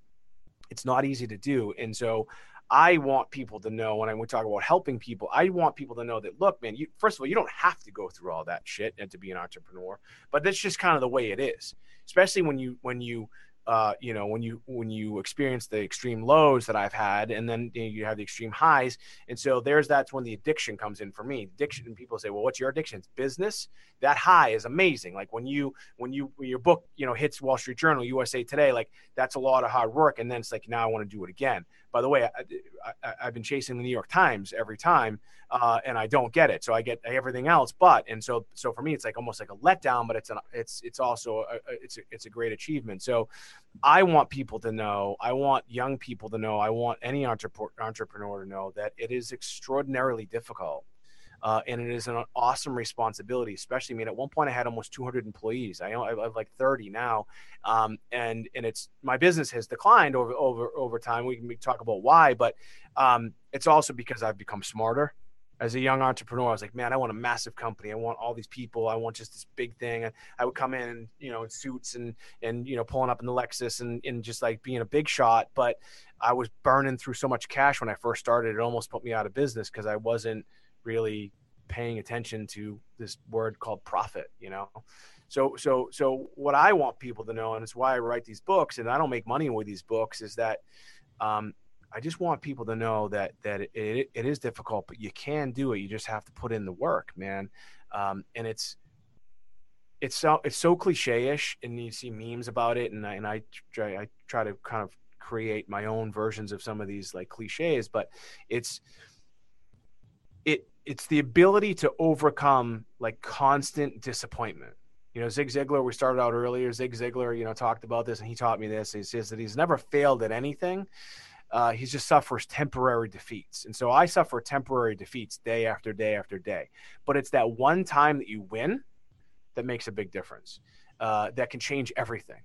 it's not easy to do. And so, I want people to know when I talk about helping people, I want people to know that look, man, you first of all, you don't have to go through all that shit and to be an entrepreneur, but that's just kind of the way it is. Especially when you when you uh, you know when you when you experience the extreme lows that I've had, and then you, know, you have the extreme highs, and so there's that's when the addiction comes in for me. Addiction, and people say, well, what's your addiction? It's business. That high is amazing. Like when you when you when your book you know hits Wall Street Journal, USA Today, like that's a lot of hard work, and then it's like now I want to do it again. By the way, I, have been chasing the New York Times every time, uh, and I don't get it. So I get everything else, but and so so for me, it's like almost like a letdown, but it's an it's it's also a, it's a, it's a great achievement. So I want people to know, I want young people to know, I want any entrepreneur to know that it is extraordinarily difficult uh, and it is an awesome responsibility, especially. I mean, at one point I had almost 200 employees. I, I have like 30 now, um, and and it's my business has declined over over over time. We can talk about why, but um, it's also because I've become smarter. As a young entrepreneur, I was like, man, I want a massive company. I want all these people. I want just this big thing. And I would come in, you know, in suits and and you know, pulling up in the Lexus and and just like being a big shot. But I was burning through so much cash when I first started. It almost put me out of business because I wasn't really paying attention to this word called profit you know? So so so what i want people to know and it's why i write these books and i don't make money with these books is that um, i just want people to know that that it, it, is difficult but you can do it. You just have to put in the work man. Um, and it's it's so it's so cliche-ish and you see memes about it and I, and I try I try to kind of create my own versions of some of these like cliches but it's it it's the ability to overcome like constant disappointment. You know, Zig Ziglar, we started out earlier. Zig Ziglar, you know, talked about this and he taught me this. He says that he's never failed at anything. Uh, he just suffers temporary defeats. And so I suffer temporary defeats day after day after day. But it's that one time that you win that makes a big difference, uh, that can change everything.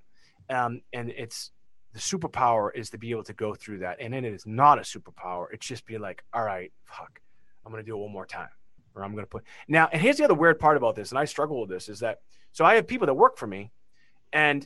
Um, and it's the superpower is to be able to go through that. And it is not a superpower. It's just be like, all right, fuck, I'm going to do it one more time, or I'm going to put now. And here's the other weird part about this, and I struggle with this is that so I have people that work for me, and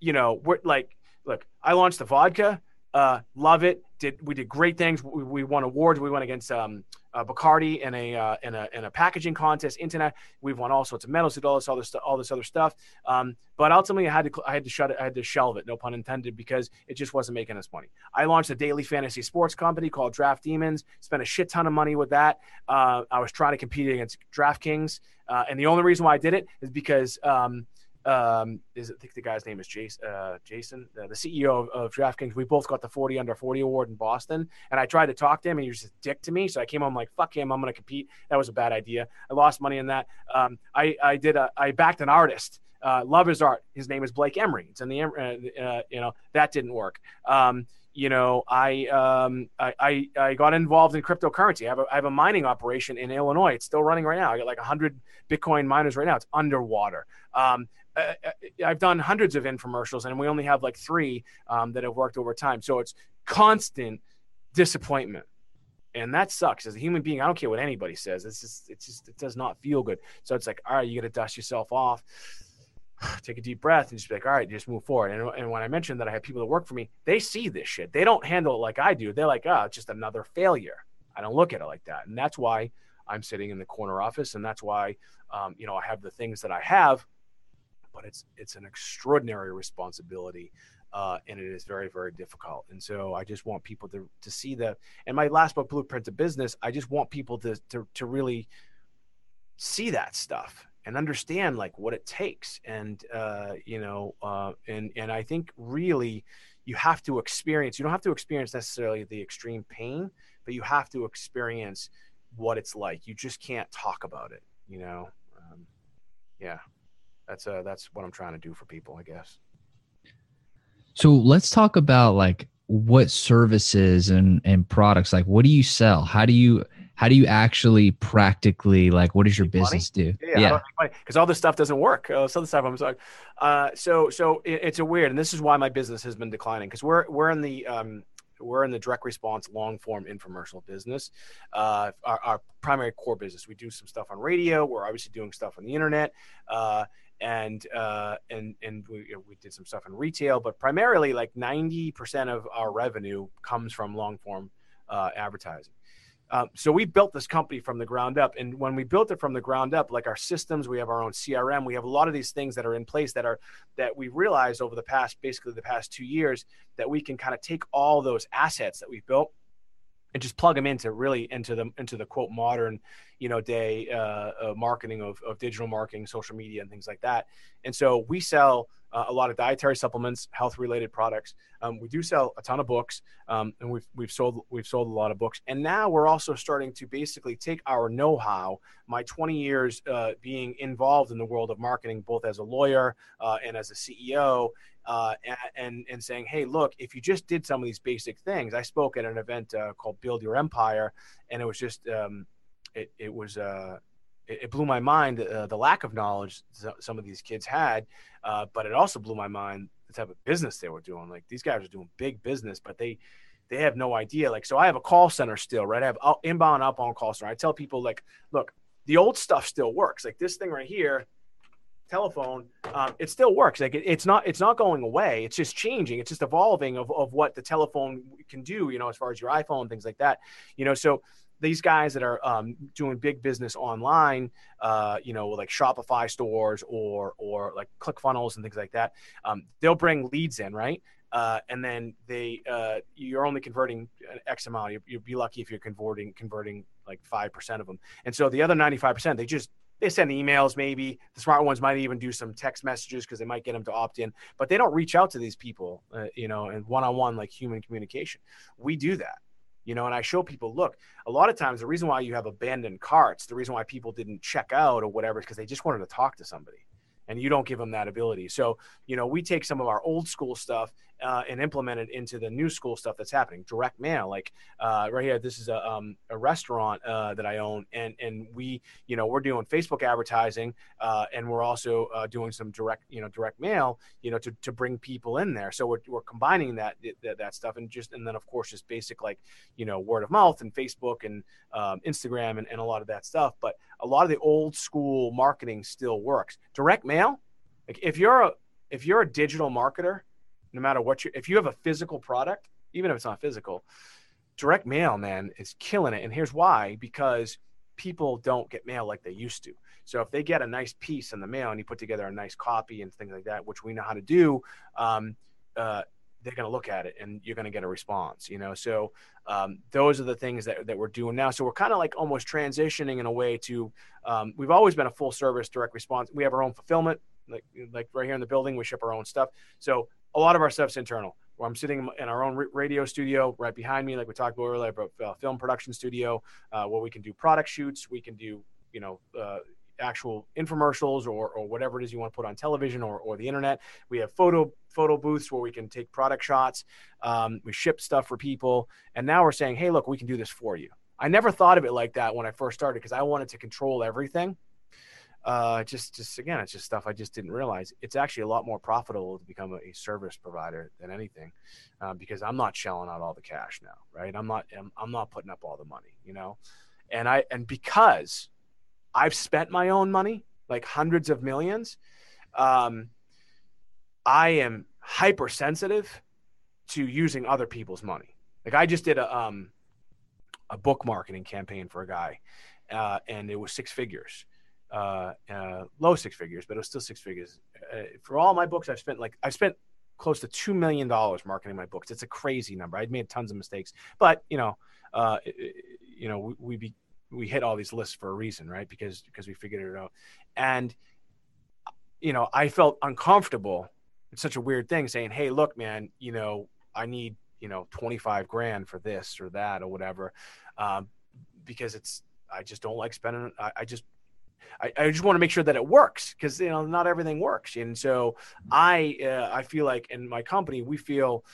you know, we're like, look, I launched the vodka, uh, love it. Did we did great things? We, we won awards. We went against um, uh, Bacardi in a uh, in a in a packaging contest. Internet. We've won all sorts of medals. Did all this other stuff. All this other stuff. Um, but ultimately, I had to I had to shut it. I had to shelve it. No pun intended, because it just wasn't making us money. I launched a daily fantasy sports company called Draft Demons. Spent a shit ton of money with that. Uh, I was trying to compete against DraftKings, uh, and the only reason why I did it is because. Um, um, is I think the guy's name is Jason, uh, Jason uh, the CEO of, of, DraftKings. We both got the 40 under 40 award in Boston, and I tried to talk to him, and he was just a dick to me. So I came home like, "Fuck him, I'm going to compete." That was a bad idea. I lost money in that. Um, I I did a I backed an artist. Uh, love his art. His name is Blake Emery. It's in the uh, uh, you know that didn't work. Um, you know, I, um, I, I, I, got involved in cryptocurrency. I have, a, I have a mining operation in Illinois. It's still running right now. I got like 100 Bitcoin miners right now. It's underwater. Um, uh, uh, I've done hundreds of infomercials, and we only have like three um, that have worked over time. So it's constant disappointment, and that sucks. As a human being, I don't care what anybody says. It's just, it's just, it does not feel good. So it's like, all right, you got to dust yourself off, take a deep breath, and just be like, all right, just move forward. And, and when I mentioned that I have people that work for me, they see this shit. They don't handle it like I do. They're like, oh, it's just another failure. I don't look at it like that, and that's why I'm sitting in the corner office, and that's why, um, you know, I have the things that I have but it's it's an extraordinary responsibility uh, and it is very very difficult. And so i just want people to to see that and my last book blueprint to business i just want people to to, to really see that stuff and understand like what it takes. And uh, you know uh, and and i think really you have to experience you don't have to experience necessarily the extreme pain but you have to experience what it's like. You just can't talk about it you know? Um, yeah that's uh that's what I'm trying to do for people, I guess. So let's talk about like what services and and products like what do you sell? How do you how do you actually practically like what does your business do? Yeah, because yeah. all this stuff doesn't work. Uh, of the stuff I'm sorry. Uh, so so it, it's a weird, and this is why my business has been declining because we're we're in the um, we're in the direct response long form infomercial business. Uh, our, our, primary core business. We do some stuff on radio. We're obviously doing stuff on the internet. Uh, and uh, and and we, you know, we did some stuff in retail, but primarily like 90% of our revenue comes from long form uh, advertising. Um, so we built this company from the ground up, and when we built it from the ground up, like our systems, we have our own CRM, we have a lot of these things that are in place that are that we realized over the past, basically the past two years, that we can kind of take all those assets that we've built and just plug them into really into the into the quote modern you know day uh, uh, marketing of, of digital marketing social media and things like that. And so we sell uh, a lot of dietary supplements health related products. Um, we do sell a ton of books um, and we've, we've sold we've sold a lot of books. And now we're also starting to basically take our know-how my 20 years uh, being involved in the world of marketing both as a lawyer uh, and as a ceo uh, and and saying, hey, look, if you just did some of these basic things, I spoke at an event uh, called Build Your Empire, and it was just um, it it was. Uh, it, blew my mind uh, the lack of knowledge some of these kids had, uh, but it also blew my mind the type of business they were doing. Like these guys are doing big business, but they they have no idea. Like so, I have a call center still, right? I have inbound, outbound call center. I tell people like, look, the old stuff still works. Like this thing right here, telephone, um, it still works. Like it, it's not it's not going away. It's just changing. It's just evolving of, of what the telephone can do. You know, as far as your iPhone things like that. You know, so these guys that are um, doing big business online, uh, you know, like Shopify stores or or like ClickFunnels and things like that, um, they'll bring leads in, right? Uh, and then they uh, you're only converting X amount. You, you'd be lucky if you're converting converting like five percent of them. And so the other ninety five percent, they just they send emails maybe the smart ones might even do some text messages because they might get them to opt in but they don't reach out to these people uh, you know and one-on-one like human communication we do that you know and i show people look a lot of times the reason why you have abandoned carts the reason why people didn't check out or whatever is because they just wanted to talk to somebody and you don't give them that ability. So, you know, we take some of our old school stuff uh, and implement it into the new school stuff that's happening. Direct mail, like uh, right here, this is a, um, a restaurant uh, that I own, and and we, you know, we're doing Facebook advertising, uh, and we're also uh, doing some direct, you know, direct mail, you know, to, to bring people in there. So we're, we're combining that, that that stuff, and just and then of course just basic like, you know, word of mouth and Facebook and um, Instagram and, and a lot of that stuff. But a lot of the old school marketing still works. Direct mail, like if you're a if you're a digital marketer, no matter what you if you have a physical product, even if it's not physical, direct mail, man, is killing it. And here's why: because people don't get mail like they used to. So if they get a nice piece in the mail and you put together a nice copy and things like that, which we know how to do, um, uh, they're going to look at it and you're going to get a response you know so um, those are the things that, that we're doing now so we're kind of like almost transitioning in a way to um, we've always been a full service direct response we have our own fulfillment like like right here in the building we ship our own stuff so a lot of our stuff's internal where i'm sitting in our own radio studio right behind me like we talked about earlier about uh, film production studio uh, where we can do product shoots we can do you know uh, actual infomercials or, or whatever it is you want to put on television or, or the internet. We have photo photo booths where we can take product shots. Um, we ship stuff for people, and now we're saying, hey, look, we can do this for you. I never thought of it like that when I first started because I wanted to control everything. Uh, just, just again, it's just stuff I just didn't realize. It's actually a lot more profitable to become a, service provider than anything, uh, because I'm not shelling out all the cash now, right? I'm not, I'm, I'm not putting up all the money, you know, and I, and because I've spent my own money, like hundreds of millions. Um, I am hypersensitive to using other people's money. Like I just did a um, a book marketing campaign for a guy, uh, and it was six figures, uh, uh, low six figures, but it was still six figures. Uh, for all my books, I've spent like I've spent close to two million dollars marketing my books. It's a crazy number. I'd made tons of mistakes, but you know, uh, you know, we, we be we hit all these lists for a reason, right? Because because we figured it out, and you know, I felt uncomfortable. It's such a weird thing saying, "Hey, look, man, you know, I need you know twenty five grand for this or that or whatever," um, because it's I just don't like spending. I, I just I, I, just want to make sure that it works because you know not everything works and so i uh, i feel like in my company we feel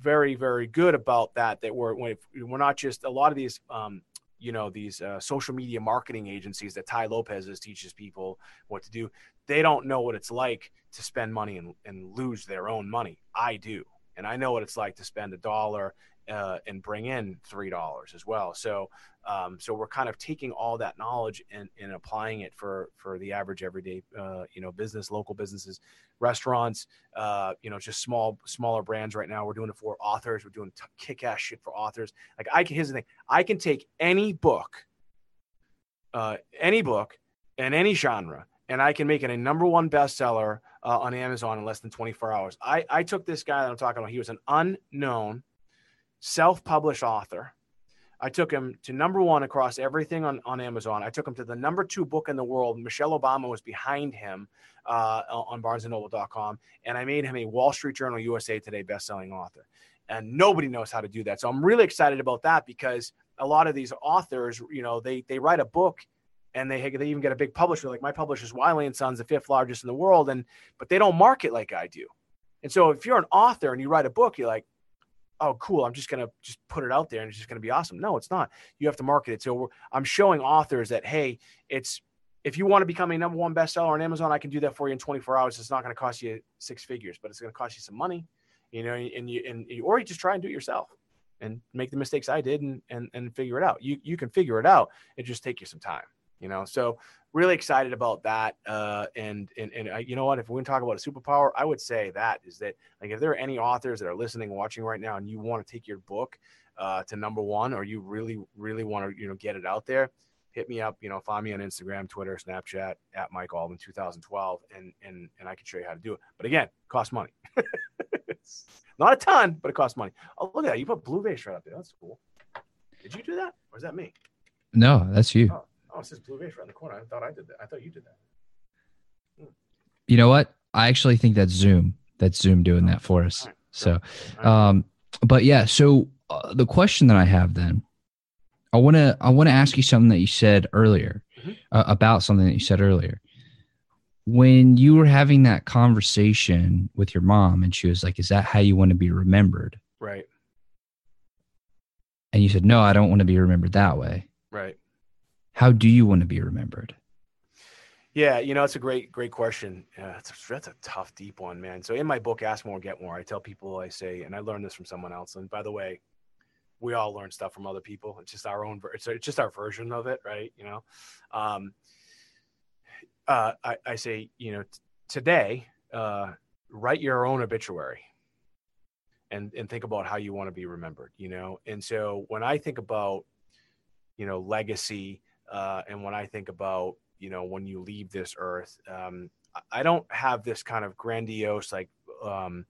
very very good about that that we're we're not just a lot of these um, you know these uh, social media marketing agencies that Tai Lopez teaches people what to do. They don't know what it's like to spend money and, and lose their own money. I do, and I know what it's like to spend a dollar uh, and bring in three dollars as well. So um, so we're kind of taking all that knowledge and, and applying it for for the average everyday uh, you know business, local businesses, restaurants, uh, you know just small smaller brands. Right now, we're doing it for authors. We're doing t- kick ass shit for authors. Like I can here's the thing: I can take any book, uh, any book, and any genre, and I can make it a number one bestseller uh, on Amazon in less than 24 hours. I I took this guy that I'm talking about. He was an unknown self published author. I took him to number one across everything on, on Amazon. I took him to the number two book in the world. Michelle Obama was behind him uh, on barnesandnoble.com. And I made him a Wall Street Journal USA Today bestselling author. And nobody knows how to do that. So I'm really excited about that because a lot of these authors, you know, they they write a book and they they even get a big publisher. Like my publisher's Wiley and Sons, the fifth largest in the world, and but they don't market like I do. And so if you're an author and you write a book, you're like, oh cool i'm just going to just put it out there and it's just going to be awesome. No it's not. You have to market it. So i'm showing authors that hey it's if you want to become a number one bestseller on amazon i can do that for you in 24 hours. It's not going to cost you six figures but it's going to cost you some money you know and you and you, or you just try and do it yourself and make the mistakes i did and and, and figure it out. You you can figure it out. It just take you some time you know? So really excited about that uh, and and and uh, you know what? If we talk about a superpower i would say that is that like if there are any authors that are listening watching right now and you want to take your book uh, to number one or you really really want to you know get it out there hit me up you know find me on instagram twitter snapchat at mike alden 2012 and and and i can show you how to do it. But again cost money. Not a ton but it costs money. Oh look at that. You put blue vase right up there. That's cool. Did you do that or is that me? No that's you. Oh. Oh, it says Blue Vase around the corner. I thought I did that. I thought you did that. Hmm. You know what? I actually think that's Zoom. That's Zoom doing that for us. Right. So, um, but yeah. So uh, the question that I have then, I want to I want to ask you something that you said earlier mm-hmm. uh, about something that you said earlier. When you were having that conversation with your mom, and she was like, "Is that how you want to be remembered?" Right. And you said, "No, I don't want to be remembered that way." Right how do you want to be remembered? Yeah, you know, it's a great, great question. Yeah, that's a, that's a tough, deep one, man. So in my book, Ask More, Get More, I tell people, I say, and I learned this from someone else. And by the way, we all learn stuff from other people. It's just our own, it's, it's just our version of it, right? You know, um, uh, I, I say, you know, t- today, uh, write your own obituary and, and think about how you want to be remembered, you know? And so when I think about, you know, legacy, uh, and when I think about, you know, when you leave this earth, um, I don't have this kind of grandiose, like, um,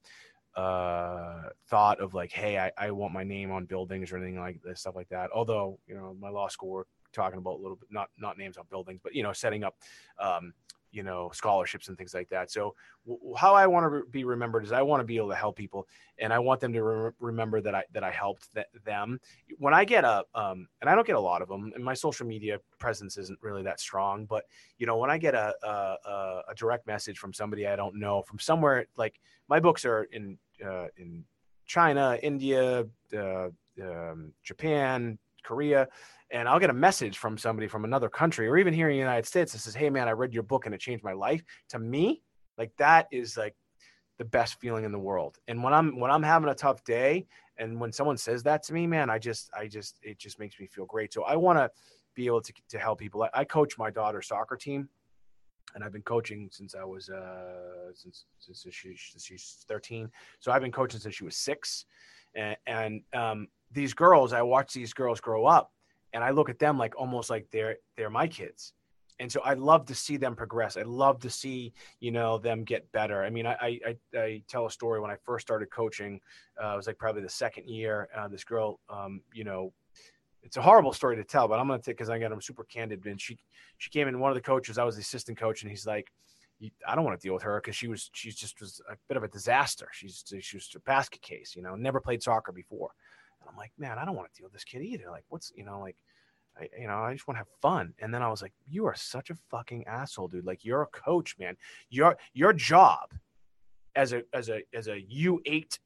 uh, thought of like, hey, I, I want my name on buildings or anything like this, stuff like that. Although, you know, my law school work talking about a little bit, not not names on buildings, but you know, setting up um, you know scholarships and things like that. So w- how i want to re- be remembered is i want to be able to help people and i want them to re- remember that i that i helped th- them. When i get a um and i don't get a lot of them and my social media presence isn't really that strong but you know when i get a a, a direct message from somebody i don't know from somewhere like my books are in uh, in china india uh, um, japan korea and I'll get a message from somebody from another country or even here in the United States that says, Hey man, I read your book and it changed my life. To me, like that is like the best feeling in the world. And when I'm when I'm having a tough day and when someone says that to me, man, I just I just it just makes me feel great. So I want to be able to to help people. I, I coach my daughter's soccer team and I've been coaching since I was uh since since she, she's 13. So I've been coaching since she was 6. And, and um these girls, I watch these girls grow up and I look at them like almost like they're they're my kids. And so I love to see them progress. I love to see, you know, them get better. I mean, I I, I tell a story when I first started coaching. Uh, it was like probably the second year. Uh, this girl, um, you know, it's a horrible story to tell, but I'm gonna take because I got I'm super candid. And she she came in. One of the coaches, I was the assistant coach, and he's like, I don't want to deal with her because she was she's just was a bit of a disaster. She's she was a basket case, you know, never played soccer before. I'm like, man, I don't want to deal with this kid either. Like, what's you know, like I, you know, I just want to have fun. And then I was like, you are such a fucking asshole, dude. Like you're a coach, man. Your your job as a as a as a U eight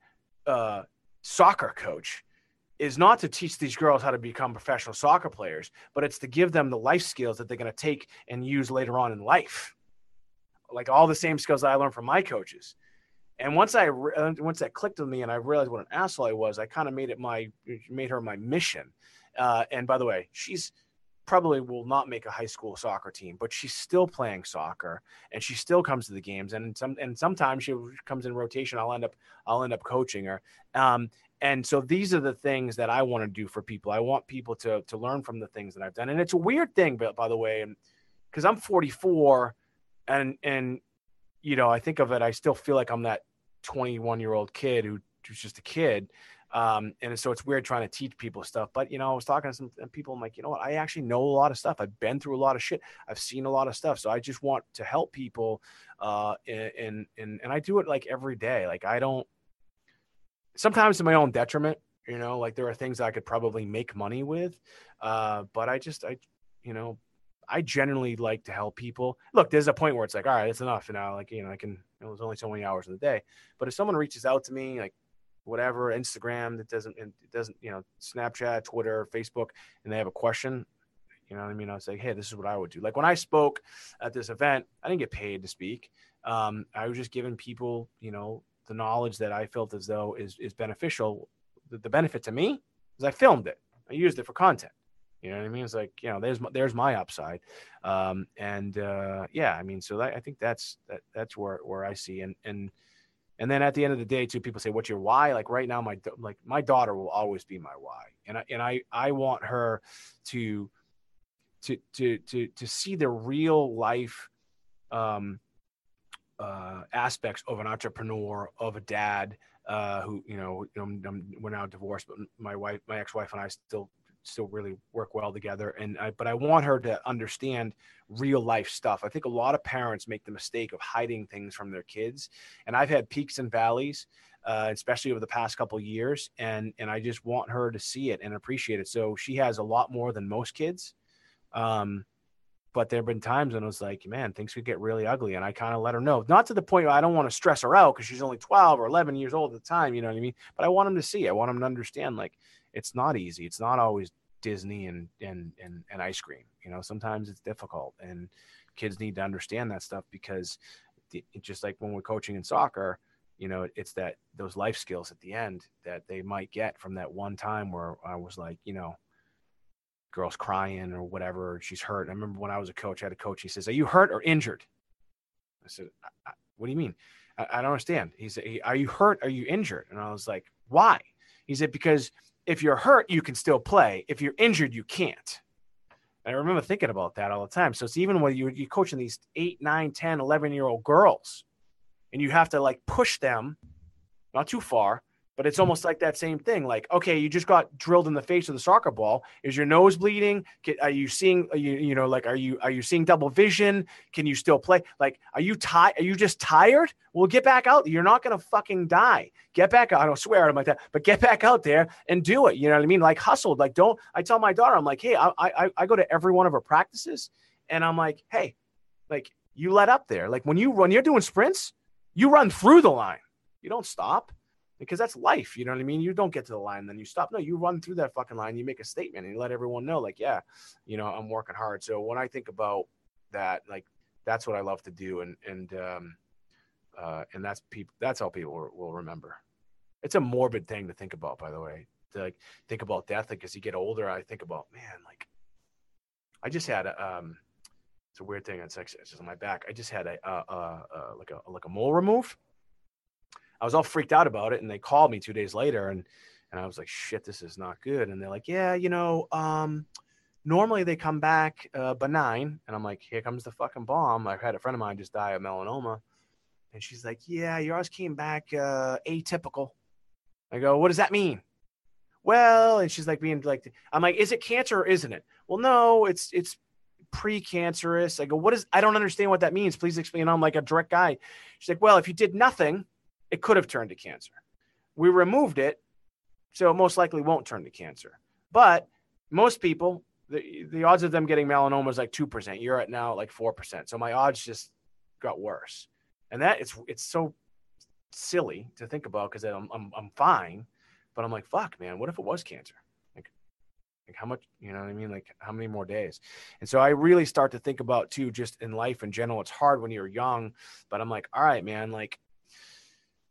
uh, soccer coach is not to teach these girls how to become professional soccer players, but it's to give them the life skills that they're going to take and use later on in life. Like all the same skills that I learned from my coaches. And once I re- once that clicked with me and I realized what an asshole I was, I kind of made it my made her my mission. Uh, and by the way, she's probably will not make a high school soccer team, but she's still playing soccer and she still comes to the games. And some and sometimes she comes in rotation. I'll end up I'll end up coaching her. Um, and so these are the things that I want to do for people. I want people to to learn from the things that I've done. And it's a weird thing, but by the way, because I'm 44, and and you know I think of it, I still feel like I'm that 21 year old kid who, who's just a kid. Um, and so it's weird trying to teach people stuff. But you know, I was talking to some people. I'm like, you know what? I actually know a lot of stuff. I've been through a lot of shit. I've seen a lot of stuff. So I just want to help people. Uh, and and and I do it like every day. Like I don't. Sometimes to my own detriment. You know, like there are things I could probably make money with, uh, but I just I, you know, I generally like to help people. Look, there's a point where it's like, all right, it's enough. And now, like, you know, I can, know, there's only so many hours in the day. But if someone reaches out to me, like, whatever Instagram that doesn't it doesn't you know Snapchat, Twitter, Facebook, and they have a question, you know what I mean? I was like, hey, this is what I would do. Like when I spoke at this event, I didn't get paid to speak. Um, I was just giving people, you know, the knowledge that I felt as though is is beneficial. The, the benefit to me is I filmed it. I used it for content. You know what I mean? It's like you know, there's my, there's my upside, um, and uh, yeah, I mean, so that, I think that's that that's where where I see and and and then at the end of the day, too, people say, "What's your why?" Like right now, my like my daughter will always be my why, and I and I I want her to to to to to see the real life um, uh, aspects of an entrepreneur, of a dad uh, who you know, I'm, I'm, we're now divorced, but my wife, my ex-wife, and I still still really work well together. And I, but I want her to understand real life stuff. I think a lot of parents make the mistake of hiding things from their kids, and I've had peaks and valleys, uh, especially over the past couple years, and and I just want her to see it and appreciate it. So she has a lot more than most kids. Um, but there have been times when I was like, man, things could get really ugly. And I kind of let her know, not to the point where I don't want to stress her out because she's only 12 or 11 years old at the time. You know what I mean? But I want them to see, I want them to understand, like, it's not easy. It's not always Disney and and and, and ice cream. You know, sometimes it's difficult, and kids need to understand that stuff because it, just like when we're coaching in soccer, you know, it's that those life skills at the end that they might get from that one time where I was like, you know, girls crying or whatever, she's hurt. I remember when I was a coach, I had a coach. He says, "Are you hurt or injured?" I said, "What do you mean?" I, I don't understand. He said, "Are you hurt? Are you injured?" And I was like, "Why?" He said, "Because." If you're hurt, you can still play. If you're injured, you can't. And I remember thinking about that all the time. So it's even when you, you're coaching these 8, 9, 10, 11 year old girls and you have to like push them, not too far, but it's almost like that same thing. Like, okay, you just got drilled in the face with a soccer ball. Is your nose bleeding? Are you seeing? Are you you know like are you are you seeing double vision? Can you still play? Like, are you tired? Are you just tired? Well, get back out. You're not gonna fucking die. Get back out. I don't swear at him like that, but get back out there and do it. You know what I mean? Like hustle. Like don't. I tell my daughter, I'm like, hey, I I, I go to every one of her practices, and I'm like, hey, like you let up there. Like when you run, you're doing sprints, you run through the line. You don't stop because that's life. You know what I mean? You don't get to the line, then you stop. No, you run through that fucking line. You make a statement and you let everyone know, like, yeah, you know, I'm working hard. So when I think about that, like, that's what I love to do, and and um, uh, and that's people. That's how people will, remember. It's a morbid thing to think about, by the way. To like think about death, like as you get older, I think about, man, like, I just had a, um, it's a weird thing. It's actually it's just on my back. I just had a, uh, uh, uh like a like a mole remove I was all freaked out about it, and they called me two days later, and and I was like, shit, this is not good. And they're like, yeah, you know, um, normally they come back uh, benign, and I'm like, here comes the fucking bomb. I had a friend of mine just die of melanoma, and she's like, yeah, yours came back uh, atypical. I go, what does that mean? Well, and she's like being like, I'm like, is it cancer or isn't it? Well, no, it's it's precancerous. I go, what is? I don't understand what that means. Please explain. I'm like a direct guy. She's like, well, if you did nothing it could have turned to cancer. We removed it, so it most likely won't turn to cancer. But most people, the, the odds of them getting melanoma is like 2%. You're at now like 4%. So my odds just got worse. And that it's it's so silly to think about because I'm, I'm, I'm fine, but I'm like, fuck, man, what if it was cancer? Like, like how much, you know what I mean? Like how many more days? And so I really start to think about too, just in life in general. It's hard when you're young, but I'm like, all right, man, like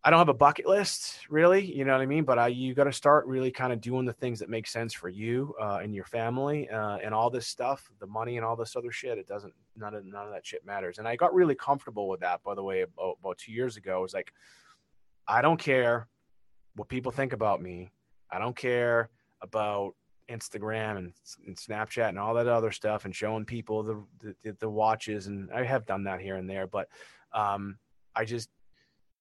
I don't have a bucket list really, you know what I mean? But I, you got to start really kind of doing the things that make sense for you uh, and your family uh, and all this stuff, the money and all this other shit. It doesn't, none of, none of that shit matters. And I got really comfortable with that, by the way, about, about two years ago. I was like, I don't care what people think about me. I don't care about Instagram and, and Snapchat and all that other stuff and showing people the, the, the watches. And I have done that here and there, but um, I just,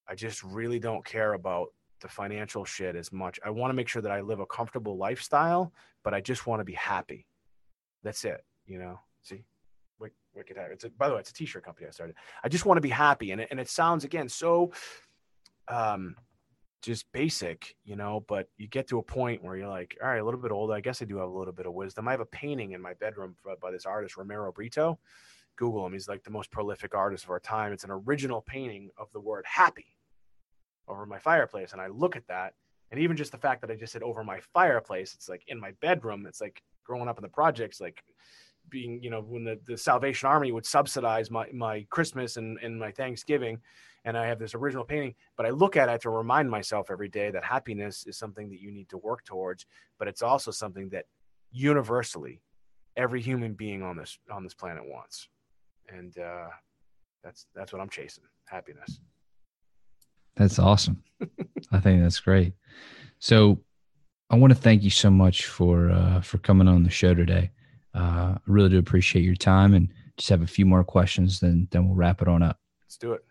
I just really don't care about the financial shit as much. I want to make sure that I live a comfortable lifestyle, but I just want to be happy. That's it. You know, see, Wicked. It's a, by the way, it's a t-shirt company I started. I just want to be happy. And it, and it sounds again, so, um, just basic, you know, but you get to a point where you're like, all right, a little bit older. I guess I do have a little bit of wisdom. I have a painting in my bedroom by this artist, Romero Britto. Google him. He's like the most prolific artist of our time. It's an original painting of the word happy over my fireplace. And I look at that. And even just the fact that I just said over my fireplace, it's like in my bedroom. It's like growing up in the projects, like being, you know, when the, the Salvation Army would subsidize my, my Christmas and, and my Thanksgiving. And I have this original painting, but I look at it to remind myself every day that happiness is something that you need to work towards, but it's also something that universally every human being on this on this planet wants. And uh, that's that's what I'm chasing, happiness. That's awesome. I think that's great. So I want to thank you so much for uh, for coming on the show today. Uh, I really do appreciate your time, and just have a few more questions, then then we'll wrap it on up. Let's do it.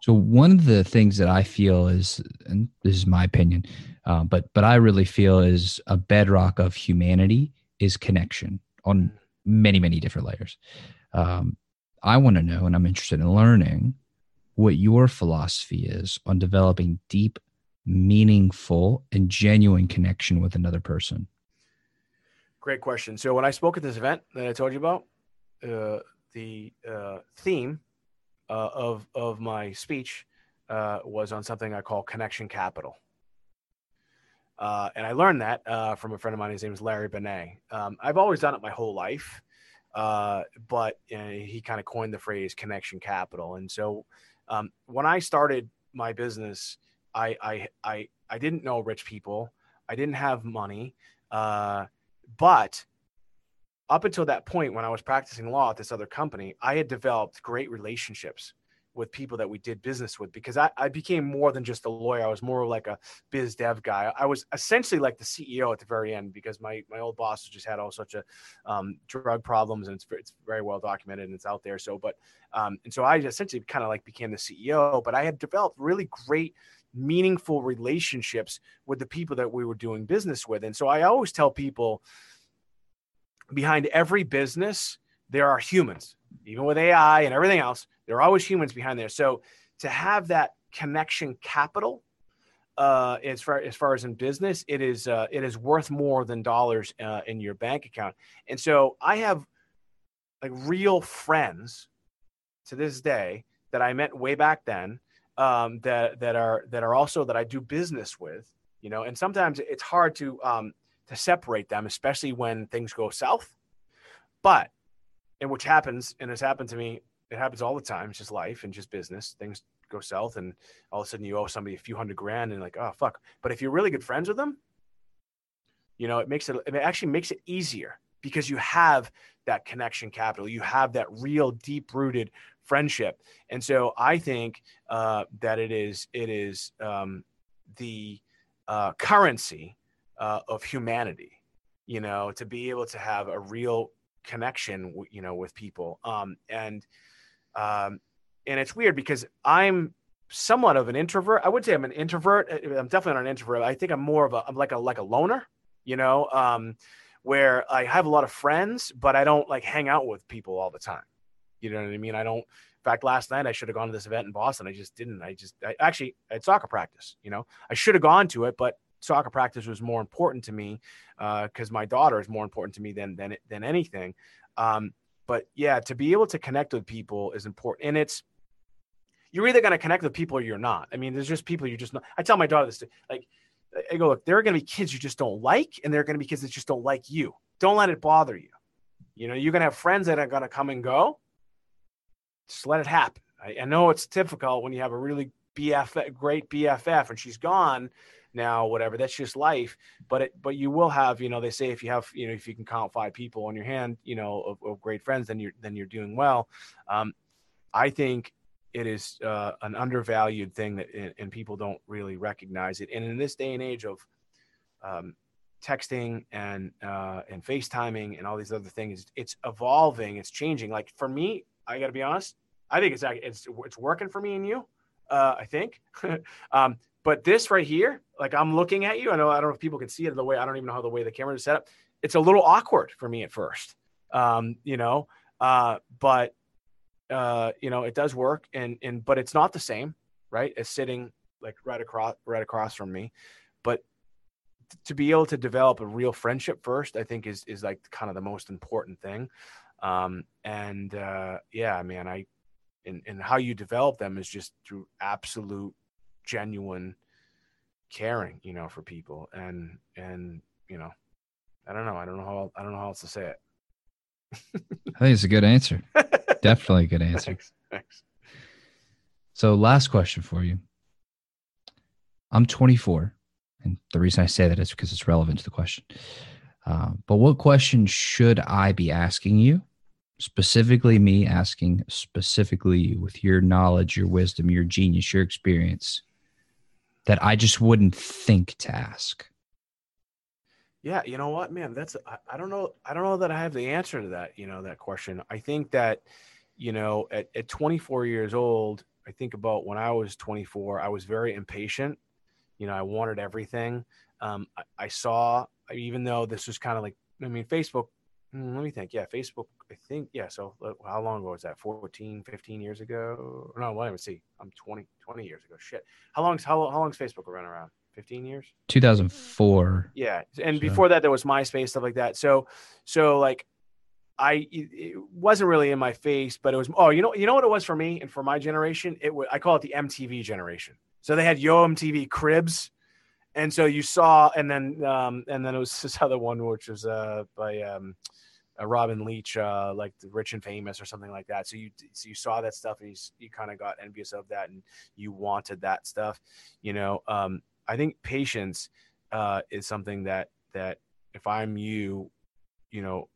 So one of the things that I feel is, and this is my opinion, uh, but but I really feel is a bedrock of humanity is connection on mm. many many different layers. Um, I want to know, and I'm interested in learning what your philosophy is on developing deep, meaningful, and genuine connection with another person. Great question. So when I spoke at this event that I told you about, uh, the uh, theme uh, of of my speech uh, was on something I call connection capital. Uh, and I learned that uh, from a friend of mine. His name is Larry Benet. Um, I've always done it my whole life, but he kind of coined the phrase connection capital. And so um, when I started my business, I, I, I, I didn't know rich people. I didn't have money. Uh, but up until that point, when I was practicing law at this other company, I had developed great relationships with people that we did business with because I, I became more than just a lawyer. I was more like a biz dev guy. I was essentially like the CEO at the very end because my my old boss just had all such a um, drug problems and it's it's very well documented and it's out there. So, but um, and so I essentially kind of like became the CEO. But I had developed really great meaningful relationships with the people that we were doing business with. And so I always tell people behind every business there are humans, even with AI and everything else there are always humans behind there. So to have that connection capital, uh, as far as far as in business, it is uh, it is worth more than dollars uh, in your bank account. And so I have like real friends to this day that I met way back then um, that that are that are also that I do business with. You know, and sometimes it's hard to um, to separate them, especially when things go south. But and which happens, and has happened to me it happens all the time. It's just life and just business. Things go south, and all of a sudden you owe somebody a few hundred grand, and like, oh fuck. But if you're really good friends with them, you know, it makes it. It actually makes it easier because you have that connection capital. You have that real deep rooted friendship, and so I think uh, that it is it is um, the uh, currency uh, of humanity. You know, to be able to have a real connection, you know, with people. Um, and um, and it's weird because I'm somewhat of an introvert. I would say I'm an introvert. I'm definitely not an introvert. I think I'm more of a I'm like a like a loner, you know, um, where I have a lot of friends, but I don't like hang out with people all the time. You know what I mean? I don't. In fact, last night I should have gone to this event in Boston. I just didn't. I just I, actually had soccer practice. You know, I should have gone to it, but soccer practice was more important to me because uh, my daughter is more important to me than than than anything. Um, but yeah, to be able to connect with people is important. And it's, you're either going to connect with people or you're not. I mean, there's just people you're just not. I tell my daughter this, like, I go, look, there are going to be kids you just don't like, and there are going to be kids that just don't like you. Don't let it bother you. You know, you're going to have friends that are going to come and go. Just let it happen. I, I know it's difficult when you have a really BFF, great BFF, and she's gone now, whatever. That's just life. But it, but you will have, you know, they say if you have, you know, if you can count five people on your hand, you know, of, of great friends, then you're then you're doing well. Um, I think it is uh, an undervalued thing that and people don't really recognize it. And in this day and age of um, texting and uh, and FaceTiming and all these other things, it's evolving, it's changing. Like for me, I got to be honest, I think it's it's it's working for me and you. Uh, I think. um, but this right here, like I'm looking at you. I know I don't know if people can see it the way I don't even know how the way the camera is set up. It's a little awkward for me at first. Um, you know, uh, but uh, you know, it does work and and but it's not the same, right? As sitting like right across right across from me. But to be able to develop a real friendship first, I think is is like kind of the most important thing. Um, and uh, yeah, man, I and and how you develop them is just through absolute genuine caring, you know, for people. And and you know, I don't know. I don't know how I don't know how else to say it. I think it's a good answer. Definitely a good answer. Thanks. Thanks. So last question for you. I'm 24. And the reason I say that is because it's relevant to the question. Uh, but what question should I be asking you? Specifically, me asking specifically you with your knowledge, your wisdom, your genius, your experience that I just wouldn't think to ask? Yeah, you know what, man? That's I, I, don't know. I don't know that I have the answer to that. You know that question. I think that, you know, at, at 24 years old, I think about when I was 24. I was very impatient. You know, I wanted everything. Um, I, I saw, even though this was kind of like, I mean, Facebook let me think. Yeah, Facebook. I think yeah. So uh, how long ago was that? 14, 15 years ago? No, let me see. I'm 20, 20 years ago. Shit. How long's how how long's Facebook been around? 15 years? 2004. Yeah, and so. before that there was MySpace stuff like that. So so like I it wasn't really in my face, but it was. Oh, you know, you know what it was for me and for my generation. It was. I call it the MTV generation. So they had Yo MTV Cribs, and so you saw, and then um, and then it was this other one which was uh by um uh, Robin Leach, uh, like the Rich and Famous or something like that. So you so you saw that stuff and you you kind of got envious of that and you wanted that stuff. You know, um, I think patience uh, is something that that if I'm you, you know,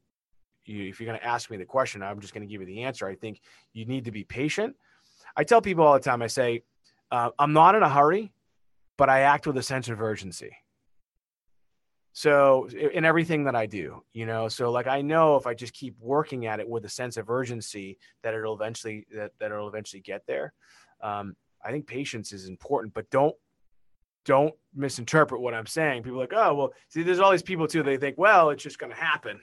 you, if you're going to ask me the question, I'm just going to give you the answer. I think you need to be patient. I tell people all the time. I say, uh, I'm not in a hurry, but I act with a sense of urgency so in everything that i do you know so like i know if i just keep working at it with a sense of urgency that it'll eventually that, that it'll eventually get there um, i think patience is important but don't don't misinterpret what i'm saying. People like oh well see there's all these people too they think well it's just going to happen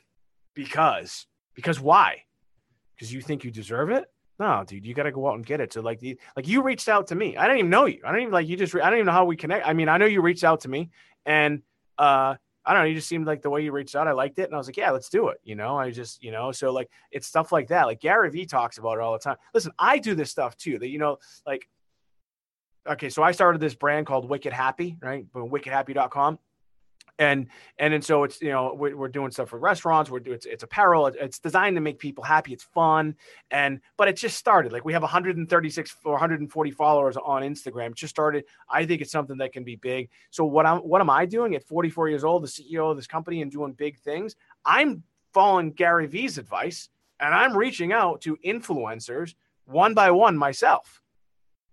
because because why? Because you think you deserve it? No dude you got to go out and get it. So like the, like you reached out to me. I didn't even know you. I don't even like you just i don't even know how we connect i mean i know you reached out to me and uh I don't know. You just seemed like the way you reached out. I liked it. And I was like, yeah, let's do it. You know, I just, you know, so like it's stuff like that. Like Gary Vee talks about it all the time. Listen, I do this stuff too. That, you know, like, okay, so I started this brand called Wicked Happy, right? But Wickedhappy.com and and and so it's you know we're, we're doing stuff for restaurants we're doing it's, it's apparel it's designed to make people happy it's fun and but it just started like we have 136 or 140 followers on instagram it just started i think it's something that can be big so what i'm what am i doing at 44 years old the ceo of this company and doing big things i'm following gary vee's advice and i'm reaching out to influencers one by one myself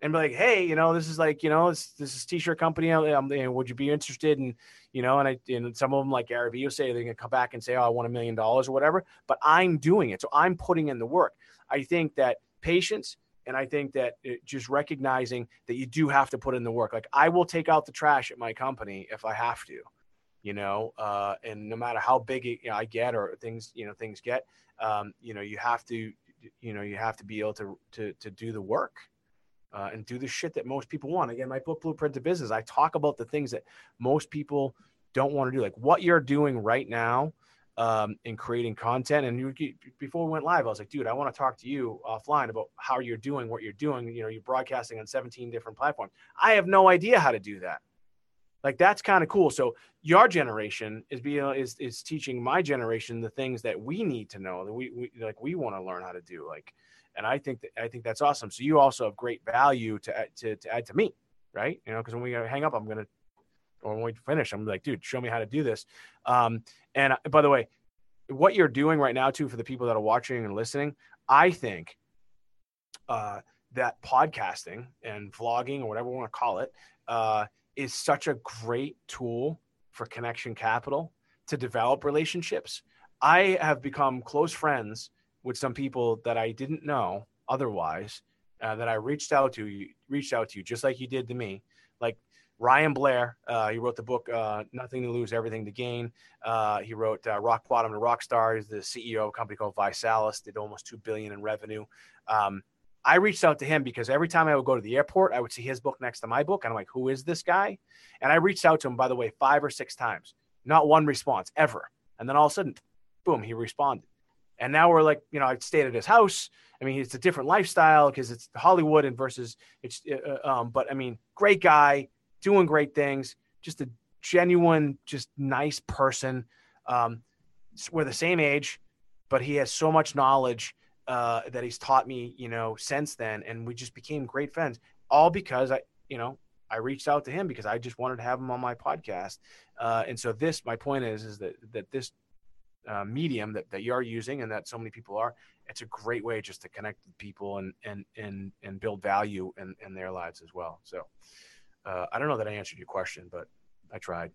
and be like, hey, you know, this is like, you know, this this is t-shirt company. Know, would you be interested in, you know, and I and some of them like Gary Vee will say they're gonna come back and say, oh, I want a million dollars or whatever. But I'm doing it, so I'm putting in the work. I think that patience and I think that just recognizing that you do have to put in the work. Like I will take out the trash at my company if I have to, you know, uh, and no matter how big it, you know, I get or things, you know, things get, um, you know, you have to, you know, you have to be able to to to do the work uh, and do the shit that most people want. Again, my book, Blueprint to Business, I talk about the things that most people don't want to do, like what you're doing right now um, in creating content. And you, before we went live, I was like, dude, I want to talk to you offline about how you're doing what you're doing. You know, you're broadcasting on 17 different platforms. I have no idea how to do that. Like that's kind of cool. So your generation is being is is teaching my generation the things that we need to know that we, we like we want to learn how to do. Like and I think that I think that's awesome. So you also have great value to to, to add to me, right? You know, because when we hang up, I'm gonna or when we finish, I'm like, dude, show me how to do this. Um, and uh, by the way, what you're doing right now too for the people that are watching and listening, I think uh, that podcasting and vlogging or whatever we want to call it uh, is such a great tool for connection capital to develop relationships. I have become close friends with some people that I didn't know otherwise uh, that I reached out to you reached out to you just like you did to me. Like Ryan Blair, uh, he wrote the book uh, Nothing to Lose, Everything to Gain. Uh, he wrote uh, Rock Bottom to Rock Stars. The CEO of a company called ViSalus did almost two billion in revenue. Um, I reached out to him because every time I would go to the airport, I would see his book next to my book, and I'm like, "Who is this guy?" And I reached out to him, by the way, five or six times, not one response ever. And then all of a sudden, boom, he responded. And now we're like, you know, I stayed at his house. I mean, it's a different lifestyle because it's Hollywood and versus it's, uh, uh, um, but I mean, great guy, doing great things, just a genuine, just nice person. Um, we're the same age, but he has so much knowledge uh, that he's taught me, you know, since then, and we just became great friends. All because I, you know, I reached out to him because I just wanted to have him on my podcast. Uh, and so this, my point is, is that that this uh, medium that, that you're using and that so many people are, it's a great way just to connect with people and and and and build value in in their lives as well. So uh, I don't know that I answered your question, but I tried.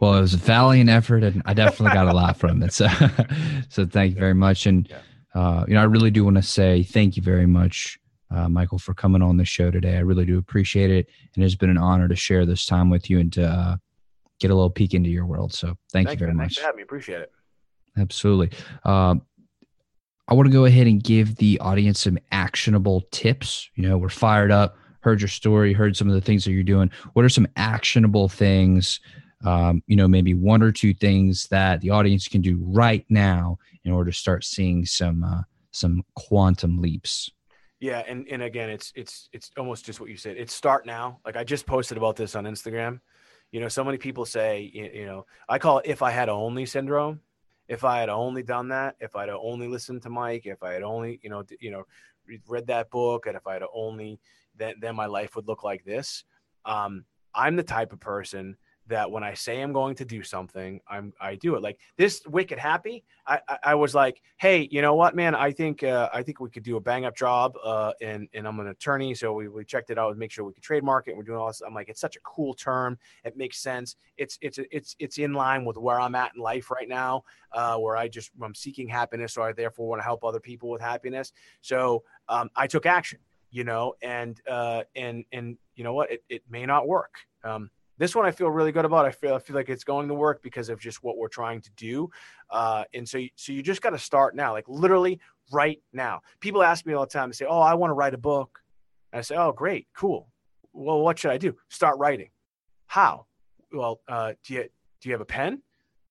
Well, it was a valiant effort, and I definitely got a lot from it. So, so thank you very much. And uh, you know, I really do want to say thank you very much, uh, Michael, for coming on the show today. I really do appreciate it, and it's been an honor to share this time with you and to uh, get a little peek into your world. So, thank, you very much. Thanks. Appreciate it. Absolutely. Um, I want to go ahead and give the audience some actionable tips. You know, we're fired up heard your story, heard some of the things that you're doing. What are some actionable things? Um, you know, maybe one or two things that the audience can do right now in order to start seeing some uh, some quantum leaps. Yeah, and and again, it's it's it's almost just what you said. It's start now. Like I just posted about this on Instagram. You know, so many people say, you know, I call it if I had only syndrome. If I had only done that, if I'd only listened to Mike, if I had only, you know, you know, read that book, and if I had only, then then my life would look like this. Um, I'm the type of person that when I say I'm going to do something, I'm I do it. Like this Wicked Happy, I, I, I was like, hey, you know what, man? I think uh, I think we could do a bang up job. Uh, and and I'm an attorney, so we, we checked it out and make sure we could trademark it. We're doing all this. I'm like, it's such a cool term. It makes sense. It's it's it's it's in line with where I'm at in life right now, uh, where I just I'm seeking happiness, so I therefore want to help other people with happiness. So um, I took action you know, and uh, and and you know what, it, it may not work. Um, this one I feel really good about. I feel I feel like it's going to work because of just what we're trying to do, uh, and so so you just got to start now, like literally right now. People ask me all the time. They say, "Oh, I want to write a book." And I say, "Oh, great, cool. Well, what should I do? Start writing. How? Well, uh, do you do you have a pen?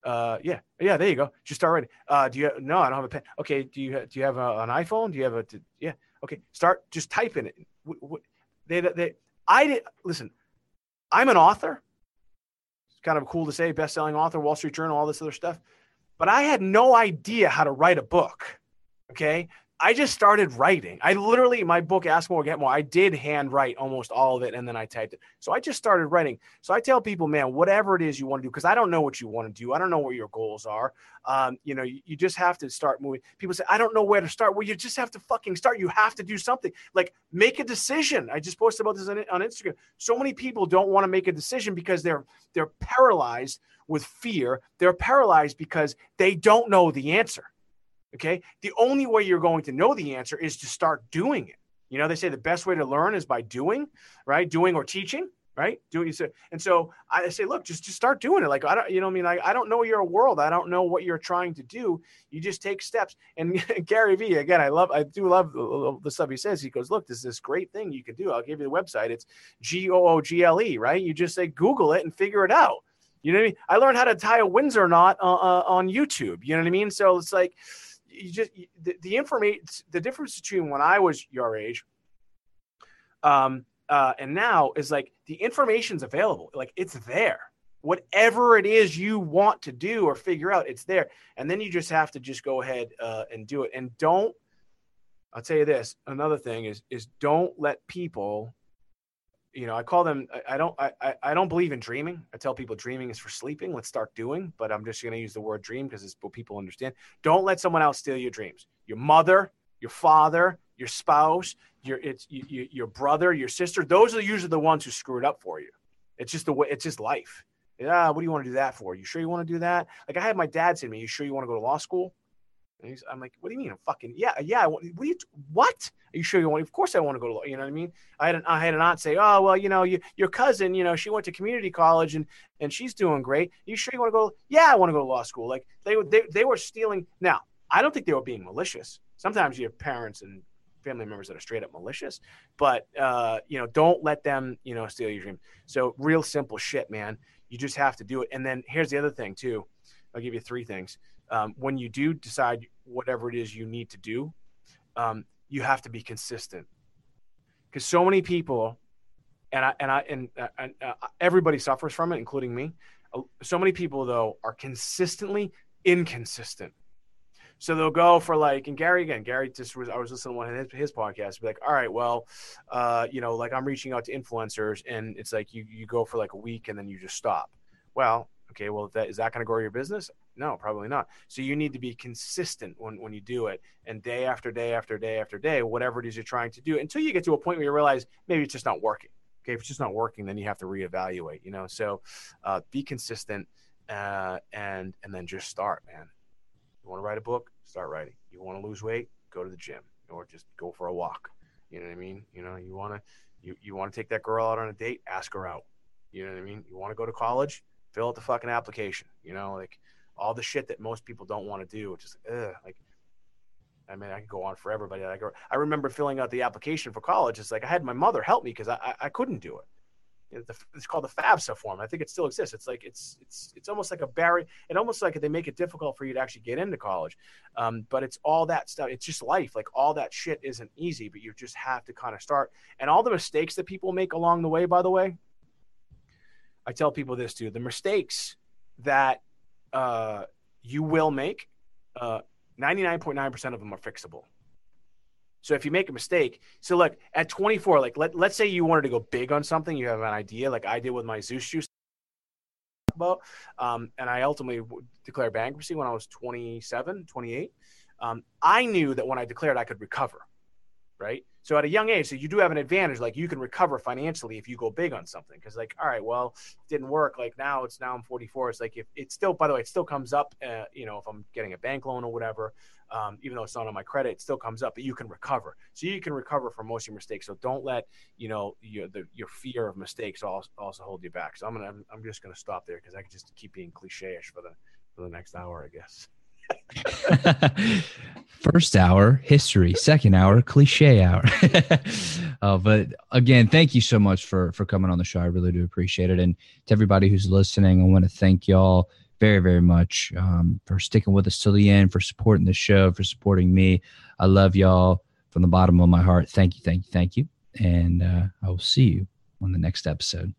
Uh, yeah, yeah. There you go. Just start writing. Uh, do you? No, I don't have a pen. Okay. Do you do you have a, an iPhone? Do you have a? Yeah. Okay, start just type in it. They, they, I did listen. I'm an author. It's kind of cool to say, best-selling author, Wall Street Journal, all this other stuff. But I had no idea how to write a book. Okay, I just started writing. I literally, my book, Ask More, Get More, I did hand write almost all of it and then I typed it. So I just started writing. So I tell people, man, whatever it is you want to do, because I don't know what you want to do. I don't know what your goals are. Um, you know, you, you, just have to start moving. People say, I don't know where to start. Well, you just have to fucking start. You have to do something. Like make a decision. I just posted about this on, on Instagram. So many people don't want to make a decision because they're they're paralyzed with fear. They're paralyzed because they don't know the answer. Okay. The only way you're going to know the answer is to start doing it. You know, they say the best way to learn is by doing, right? Doing or teaching, right? Doing. So, And so I say, look, just, just start doing it. Like, I don't, you know, I mean, I, I don't know your world. I don't know what you're trying to do. You just take steps. And Gary Vee, again, I love, I do love the stuff he says. He goes, look, this is this great thing you can do. I'll give you the website. It's G O O G L E, right? You just say, Google it and figure it out. You know what I mean? I learned how to tie a Windsor knot uh, uh, on YouTube. You know what I mean? So it's like, you just the, the information the difference between when I was your age um uh and now is like the information's available. Like it's there. Whatever it is you want to do or figure out it's there. And then you just have to just go ahead uh, and do it. And don't I'll tell you this. Another thing is is don't let people you know, I call them. I, don't. I, I don't believe in dreaming. I tell people dreaming is for sleeping. Let's start doing. But I'm just going to use the word dream because it's what people understand. Don't let someone else steal your dreams. Your mother, your father, your spouse, your it's you, your brother, your sister. Those are usually the ones who screw it up for you. It's just the way. It's just life. Yeah. What do you want to do that for? You sure you want to do that? Like I had my dad say to me, "You sure you want to go to law school?" And I'm like, what do you mean? I'm fucking yeah, yeah. What? What? You, what? Are you sure you want? Of course, I want to go to. Law. You know what I mean? I had an I had an aunt say, oh well, you know, you, your cousin, you know, she went to community college and and she's doing great. Are you sure you want to go? Yeah, I want to go to law school. Like they they they were stealing. Now I don't think they were being malicious. Sometimes you have parents and family members that are straight up malicious, but uh, you know, don't let them you know steal your dream. So real simple shit, man. You just have to do it. And then here's the other thing too. I'll give you three things um, when you do decide whatever it is you need to do, um, you have to be consistent. Because so many people, and I and I and, uh, and uh, everybody suffers from it, including me. Uh, so many people though are consistently inconsistent. So they'll go for like, and Gary again, Gary just was, I was listening to one of his, his podcasts, be like, all right, well, uh, you know, like I'm reaching out to influencers and it's like you, you go for like a week and then you just stop. Well, okay, well, that, is that going to grow your business? No, probably not. So you need to be consistent when, when you do it and day after day after day after day, whatever it is you're trying to do until you get to a point where you realize maybe it's just not working. Okay. If it's just not working, then you have to reevaluate, you know? So uh, be consistent uh, and, and then just start, man. You want to write a book? Start writing. You want to lose weight? Go to the gym or just go for a walk. You know what I mean? You know, you want to, you, you want to take that girl out on a date, ask her out. You know what I mean? You want to go to college? Fill out the fucking application. You know, like all the shit that most people don't want to do. Just ugh, like, I mean, I could go on forever, but I, I remember filling out the application for college. It's like I had my mother help me because I, I, I couldn't do it. It's called the FAFSA form. I think it still exists. It's like it's it's it's almost like a barrier. It almost like they make it difficult for you to actually get into college. Um, but it's all that stuff. It's just life. Like all that shit isn't easy, but you just have to kind of start. And all the mistakes that people make along the way, by the way, I tell people this too: the mistakes that uh, you will make. Uh, 99.9% of them are fixable. So if you make a mistake, so look at 24, like let, let's say you wanted to go big on something, you have an idea, like I did with my Zeus juice about, um, and I ultimately declared bankruptcy when I was 27, 28. Um, I knew that when I declared, I could recover, right? So at a young age, so you do have an advantage. Like you can recover financially if you go big on something. Because like, all right, well, didn't work. Like now it's now I'm 44. It's like if it still, by the way, it still comes up. Uh, you know, if I'm getting a bank loan or whatever, um, even though it's not on my credit, it still comes up. But you can recover. So you can recover from most of your mistakes. So don't let you know your the, your fear of mistakes also, also hold you back. So I'm gonna I'm, I'm just gonna stop there because I can just keep being cliche-ish for the for the next hour, I guess. First hour, history. Second hour, cliche hour. uh, but again, thank you so much for for coming on the show. I really do appreciate it. And to everybody who's listening, I want to thank y'all very, very much um, for sticking with us till the end, for supporting the show, for supporting me. I love y'all from the bottom of my heart. Thank you, thank you, thank you. And uh, I will see you on the next episode.